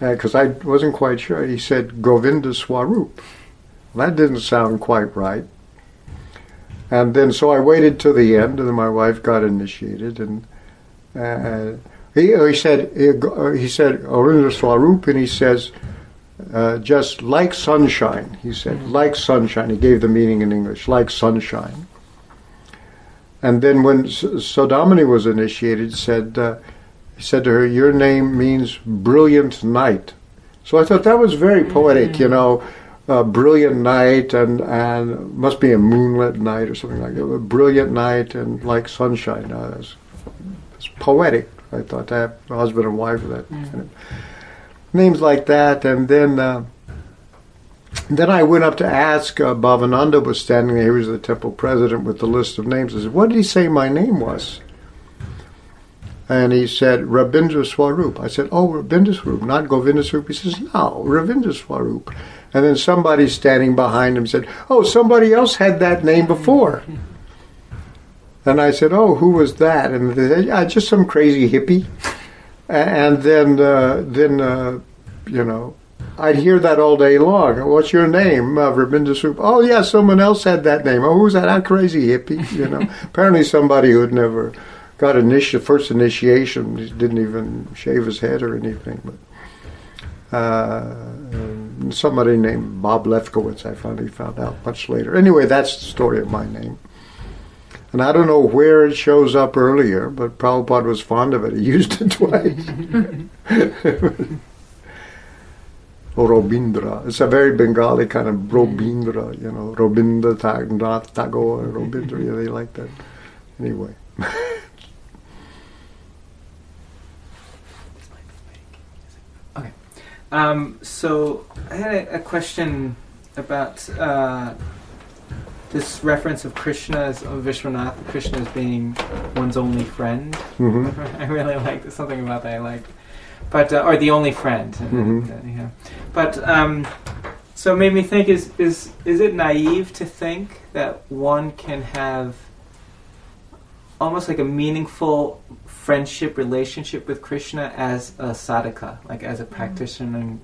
Because uh, I wasn't quite sure. He said Govinda Swarup. That didn't sound quite right. And then, so I waited till the end, and then my wife got initiated, and uh, he, he said he, said Govinda Swarup, and he says uh, just like sunshine, he said, mm-hmm. like sunshine. He gave the meaning in English, like sunshine. And then when Sodamini was initiated, said uh, he said to her, "Your name means brilliant night." So I thought that was very poetic, mm-hmm. you know, a brilliant night and and must be a moonlit night or something like that. A brilliant night and like sunshine. Uh, it's, it's poetic. I thought to have a husband and wife that. Mm-hmm. Names like that. And then uh, then I went up to ask. Uh, Bhavananda was standing there. He was the temple president with the list of names. I said, "What did he say my name was?" And he said, Rabindra Swarup. I said, Oh, Rabindra Swarup, not Govinda Swarup. He says, No, Rabindra Swarup. And then somebody standing behind him said, Oh, somebody else had that name before. And I said, Oh, who was that? And they said, yeah, just some crazy hippie and then uh, then uh, you know I'd hear that all day long. What's your name? Uh, Rabinda Soup. Oh yeah, someone else had that name. Oh, who's that? That crazy hippie. You know, apparently somebody who had never got initi- first initiation didn't even shave his head or anything. But uh, somebody named Bob Lefkowitz, I finally found out much later. Anyway, that's the story of my name. And I don't know where it shows up earlier, but Prabhupada was fond of it. He used it twice. Robindra. It's a very Bengali kind of Robindra, you know, Robindra Tagore, Robindra, yeah, they like that. Anyway. okay. Um, so I had a, a question about uh, this reference of Krishna as of Vishwanath, Krishna as being one's only friend. Mm-hmm. I really liked something about that. I liked, but uh, or the only friend. Mm-hmm. Uh, yeah. But um, so it made me think: is is is it naive to think that one can have almost like a meaningful friendship relationship with Krishna as a sadhaka, like as a mm. practitioner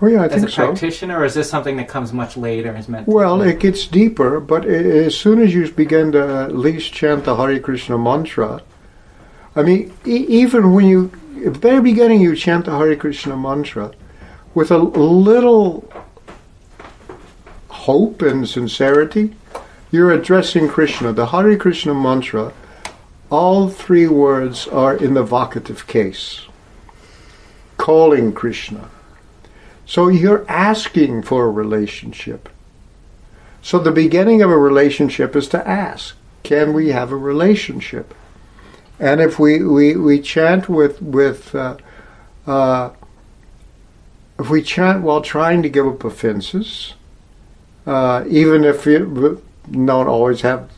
Oh yeah, I as think a practitioner, or is this something that comes much later? Is meant. Well, it gets deeper, but as soon as you begin to at least chant the Hare Krishna mantra, I mean, e- even when you at the very beginning you chant the Hare Krishna mantra with a little hope and sincerity, you're addressing Krishna. The Hare Krishna mantra, all three words are in the vocative case, calling Krishna so you're asking for a relationship. So the beginning of a relationship is to ask, can we have a relationship? And if we, we, we chant with, with uh, uh, if we chant while trying to give up offenses, uh, even if we don't always have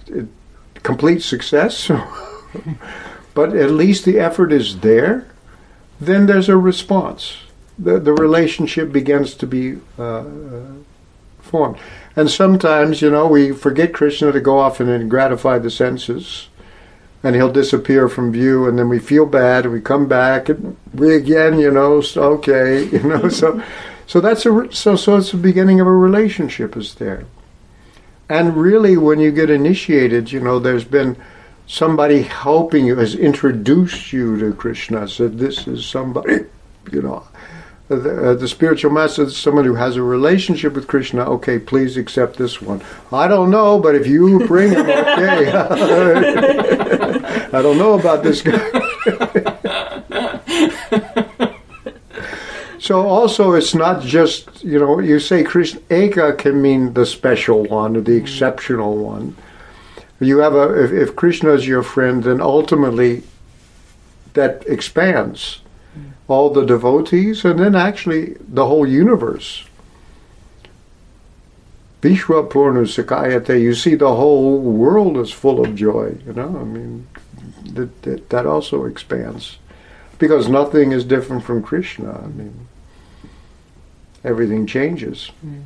complete success, but at least the effort is there, then there's a response the, the relationship begins to be uh, uh, formed. And sometimes, you know, we forget Krishna to go off and gratify the senses. and he'll disappear from view, and then we feel bad, and we come back, and we again, you know, okay, you know, so, so that's a so so it's the beginning of a relationship is there, and really when you get initiated, you know, there's been somebody helping you has introduced you to Krishna, said this is somebody, you know. The, uh, the spiritual master is someone who has a relationship with Krishna. Okay, please accept this one. I don't know, but if you bring him, okay. I don't know about this guy. so also, it's not just you know you say Krishna Eka can mean the special one or the exceptional one. You have a if, if Krishna is your friend, then ultimately that expands all the devotees and then actually the whole universe. Vishwa Purna Sakayate, you see the whole world is full of joy, you know, I mean, that, that, that also expands. Because nothing is different from Krishna, I mean, everything changes. Mm.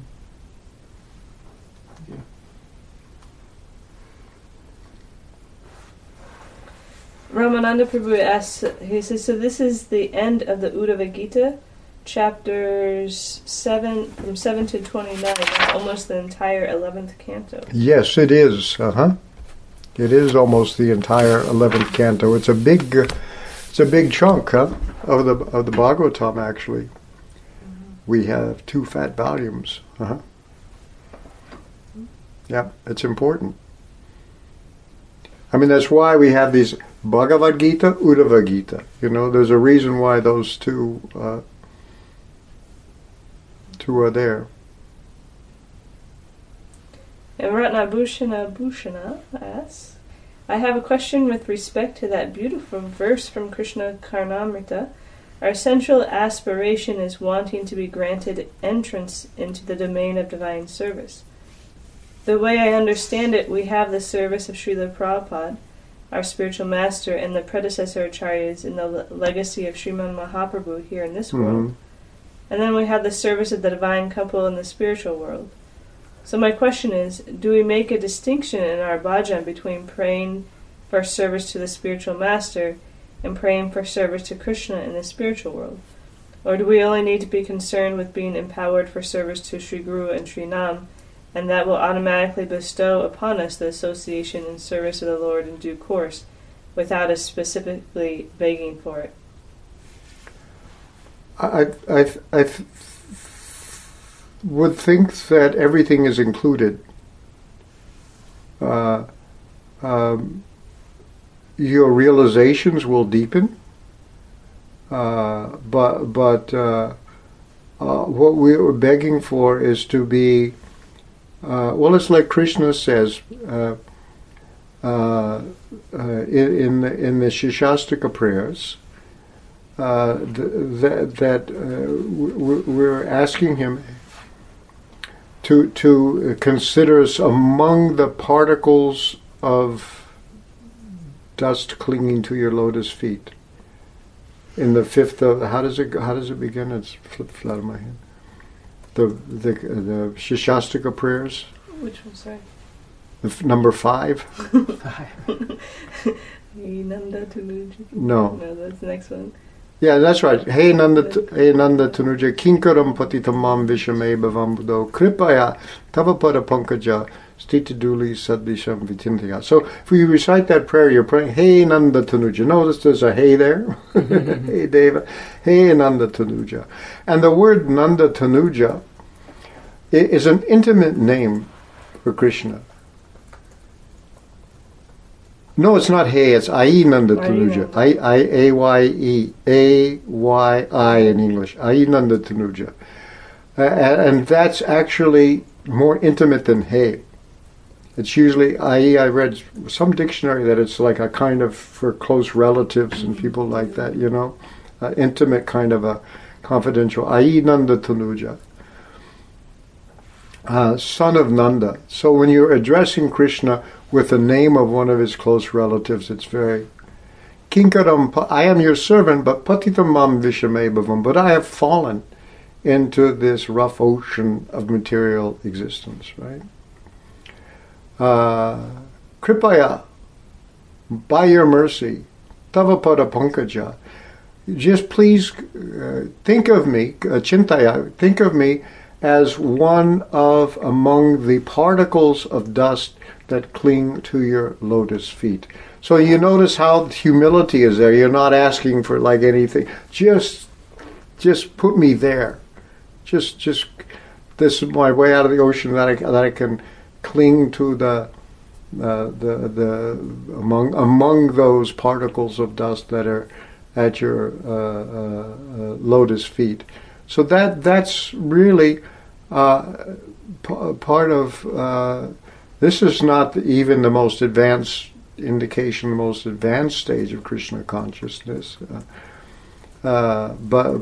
Ramananda Prabhu asks, he says, so this is the end of the Uddhava Gita, chapters 7, from 7 to 29, that's almost the entire 11th canto. Yes, it is. Uh huh. It is almost the entire eleventh canto. It's a big, it's a big chunk, huh, of the of the Bhagavatam. Actually, we have two fat volumes. Uh huh. Yeah, it's important. I mean, that's why we have these Bhagavad Gita, Uddhava Gita. You know, there's a reason why those two uh, two are there. And Ratnabhushana Bhushana asks, I have a question with respect to that beautiful verse from Krishna Karnamrita. Our central aspiration is wanting to be granted entrance into the domain of divine service. The way I understand it, we have the service of Srila Prabhupada, our spiritual master, and the predecessor acharyas in the le- legacy of Sriman Mahaprabhu here in this world. Mhm. And then we have the service of the divine couple in the spiritual world. So my question is, do we make a distinction in our bhajan between praying for service to the spiritual master and praying for service to Krishna in the spiritual world? Or do we only need to be concerned with being empowered for service to Sri Guru and Sri Nam, and that will automatically bestow upon us the association and service of the Lord in due course, without us specifically begging for it? I, I, I would think that everything is included. Uh, um, your realizations will deepen, uh, but but uh, uh, what we are begging for is to be. Uh, well, it's like Krishna says uh, uh, uh, in in the, Shikshashtaka prayers uh, th- that that uh, we're asking him to to consider us among the particles of dust clinging to your lotus feet. In the fifth of how does it how does it begin? It's flipped out of my head. The the the Shikshashtaka prayers, Which one, sorry? the f- number five. five. Nanda Tanuja. No, No, that's the next one. Yeah, that's right. Hey Nanda, hey Nanda Tanuja, kinkaram patitamam vishame bhavambudo, kripaya tavapada pankaja, stitiduli sadvisham vitintya. So if you recite that prayer, you're praying, Hey Nanda Tanuja. Notice there's a hey there. hey Deva. Hey Nanda Tanuja. And the word Nanda Tanuja is an intimate name for Krishna. No, it's not Hey, it's Ai Nanda Tanuja. I I A Y E A Y I in English. Ai Nanda Tanuja. Uh, and that's actually more intimate than Hey. It's usually i.e., I read some dictionary that it's like a kind of for close relatives and people like that. You know, uh, intimate kind of a confidential. Ai Nanda Tanuja. Uh, son of Nanda. So when you're addressing Krishna with the name of one of his close relatives, it's very Kinkaram. I am your servant, but patitam mam vishame bhavam. But I have fallen into this rough ocean of material existence. Right. Uh, kripaya by your mercy, Tavapada Pankaja, just please uh, think of me, uh, Chintaya, think of me as one of among the particles of dust that cling to your lotus feet. So you notice how humility is there. You're not asking for like anything. Just, just put me there. Just, just. This is my way out of the ocean that I that I can cling to the, uh, the the among among those particles of dust that are at your uh, uh, uh lotus feet. So that that's really uh, p- part of. Uh, this is not even the most advanced indication, the most advanced stage of Krishna consciousness, but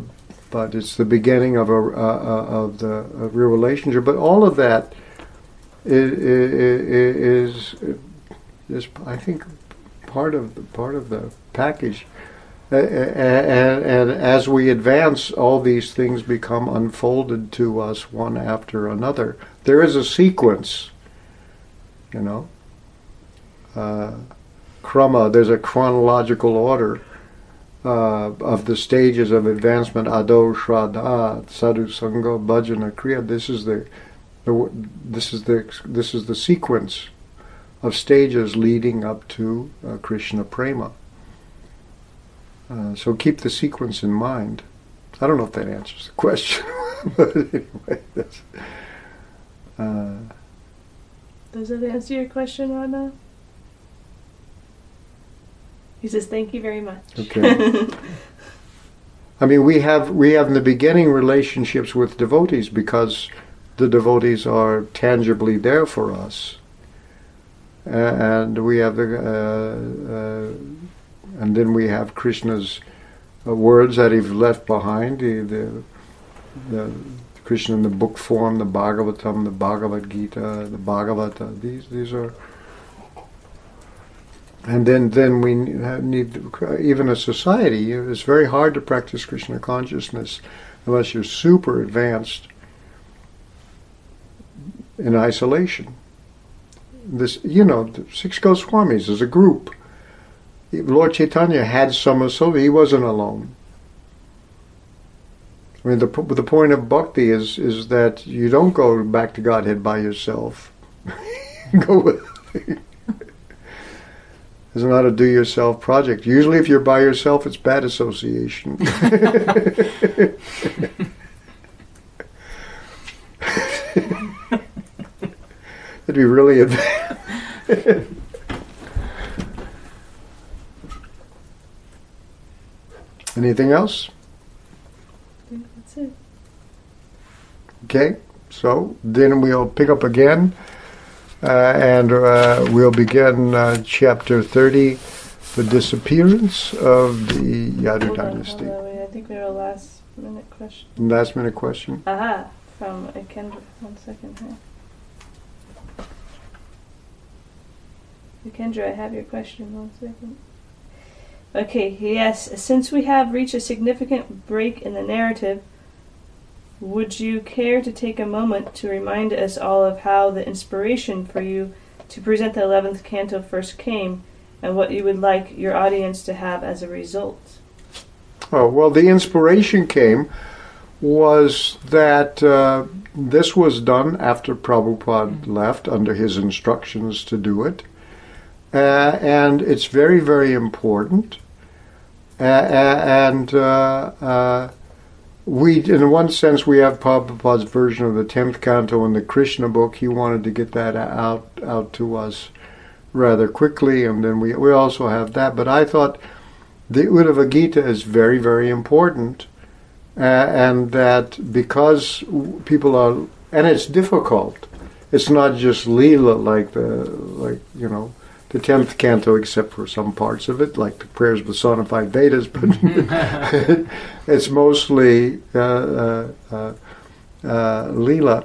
but it's the beginning of a of the real relationship. But all of that is, is, I think part of the, part of the package. And, and, as we advance, all these things become unfolded to us one after another. There is a sequence, you know. Uh, krama, there's a chronological order uh, of the stages of advancement. Ado, Shraddha, Sadhu, Sangha, Bhajana, Kriya. This is the this is the this is the sequence of stages leading up to uh, Krishna Prema. Uh, so keep the sequence in mind. I don't know if that answers the question, but anyway, that's. Uh, Does that answer your question, Rana? He says, "Thank you very much." Okay. I mean, we have we have in the beginning relationships with devotees because the devotees are tangibly there for us, and we have the. Uh, uh, and then we have Krishna's uh, words that he's left behind, the, the, the, Krishna in the book form, the Bhagavatam, the Bhagavad Gita, the Bhagavata. These these are, and then then we need even a society. It's very hard to practice Krishna consciousness unless you're super advanced in isolation. This, you know, the six Goswamis is a group. Lord Chaitanya had some associates. He wasn't alone. I mean, the the point of bhakti is is that you don't go back to Godhead by yourself. go with. it's not a do-yourself project. Usually, if you're by yourself, it's bad association. It'd be really. Anything else? I think that's it. Okay, so then we'll pick up again uh, and uh, we'll begin uh, chapter 30 the disappearance of the Yadu on, dynasty. on, wait, I think we have a last minute question. Last minute question. Aha, from uh, Kendra. One second here. Kendra, I have your question. One second. Okay, yes. Since we have reached a significant break in the narrative, would you care to take a moment to remind us all of how the inspiration for you to present the 11th canto first came and what you would like your audience to have as a result? Oh, well, the inspiration came was that uh, this was done after Prabhupada left under his instructions to do it. Uh, and it's very, very important. Uh, and uh, uh, we, in one sense, we have Prabhupada's version of the tenth canto in the Krishna book. He wanted to get that out out to us rather quickly, and then we we also have that. But I thought the Uddhava Gita is very, very important, uh, and that because people are, and it's difficult. It's not just lila like the like you know the tenth canto, except for some parts of it, like the prayers personified Vedas, but it's mostly uh, uh, uh, uh, lila.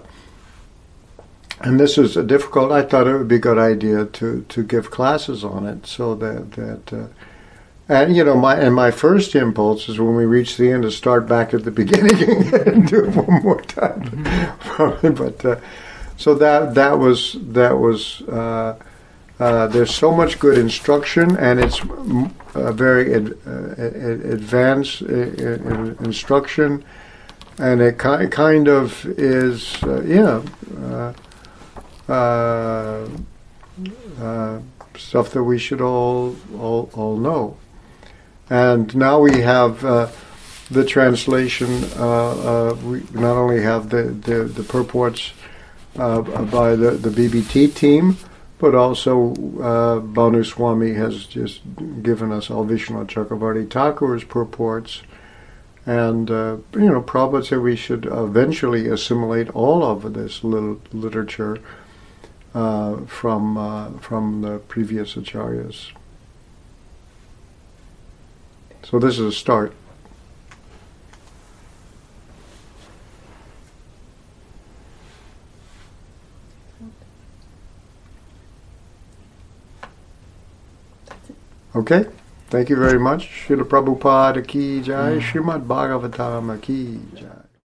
And this is a difficult. I thought it would be a good idea to, to give classes on it, so that that. Uh, and you know, my and my first impulse is when we reach the end to start back at the beginning and do it one more time. but uh, so that that was that was Uh, there's so much good instruction, and it's uh, very ad, uh, advanced uh, in instruction, and it ki- kind of is, uh, yeah, uh, uh, uh, stuff that we should all all, all know. And now we have uh, the translation. Uh, uh, we not only have the the, the purports uh, by the the BBT team, but also uh, Bhanu Swami has just given us Alvishnu Chakravarti Thakur's purports. And, uh, you know, Prabhupada said we should eventually assimilate all of this little literature uh, from, uh, from the previous acharyas. So this is a start. Okay? Thank you very much. Srila Prabhupada ki jai, mm. Srimad Bhagavatam ki jai.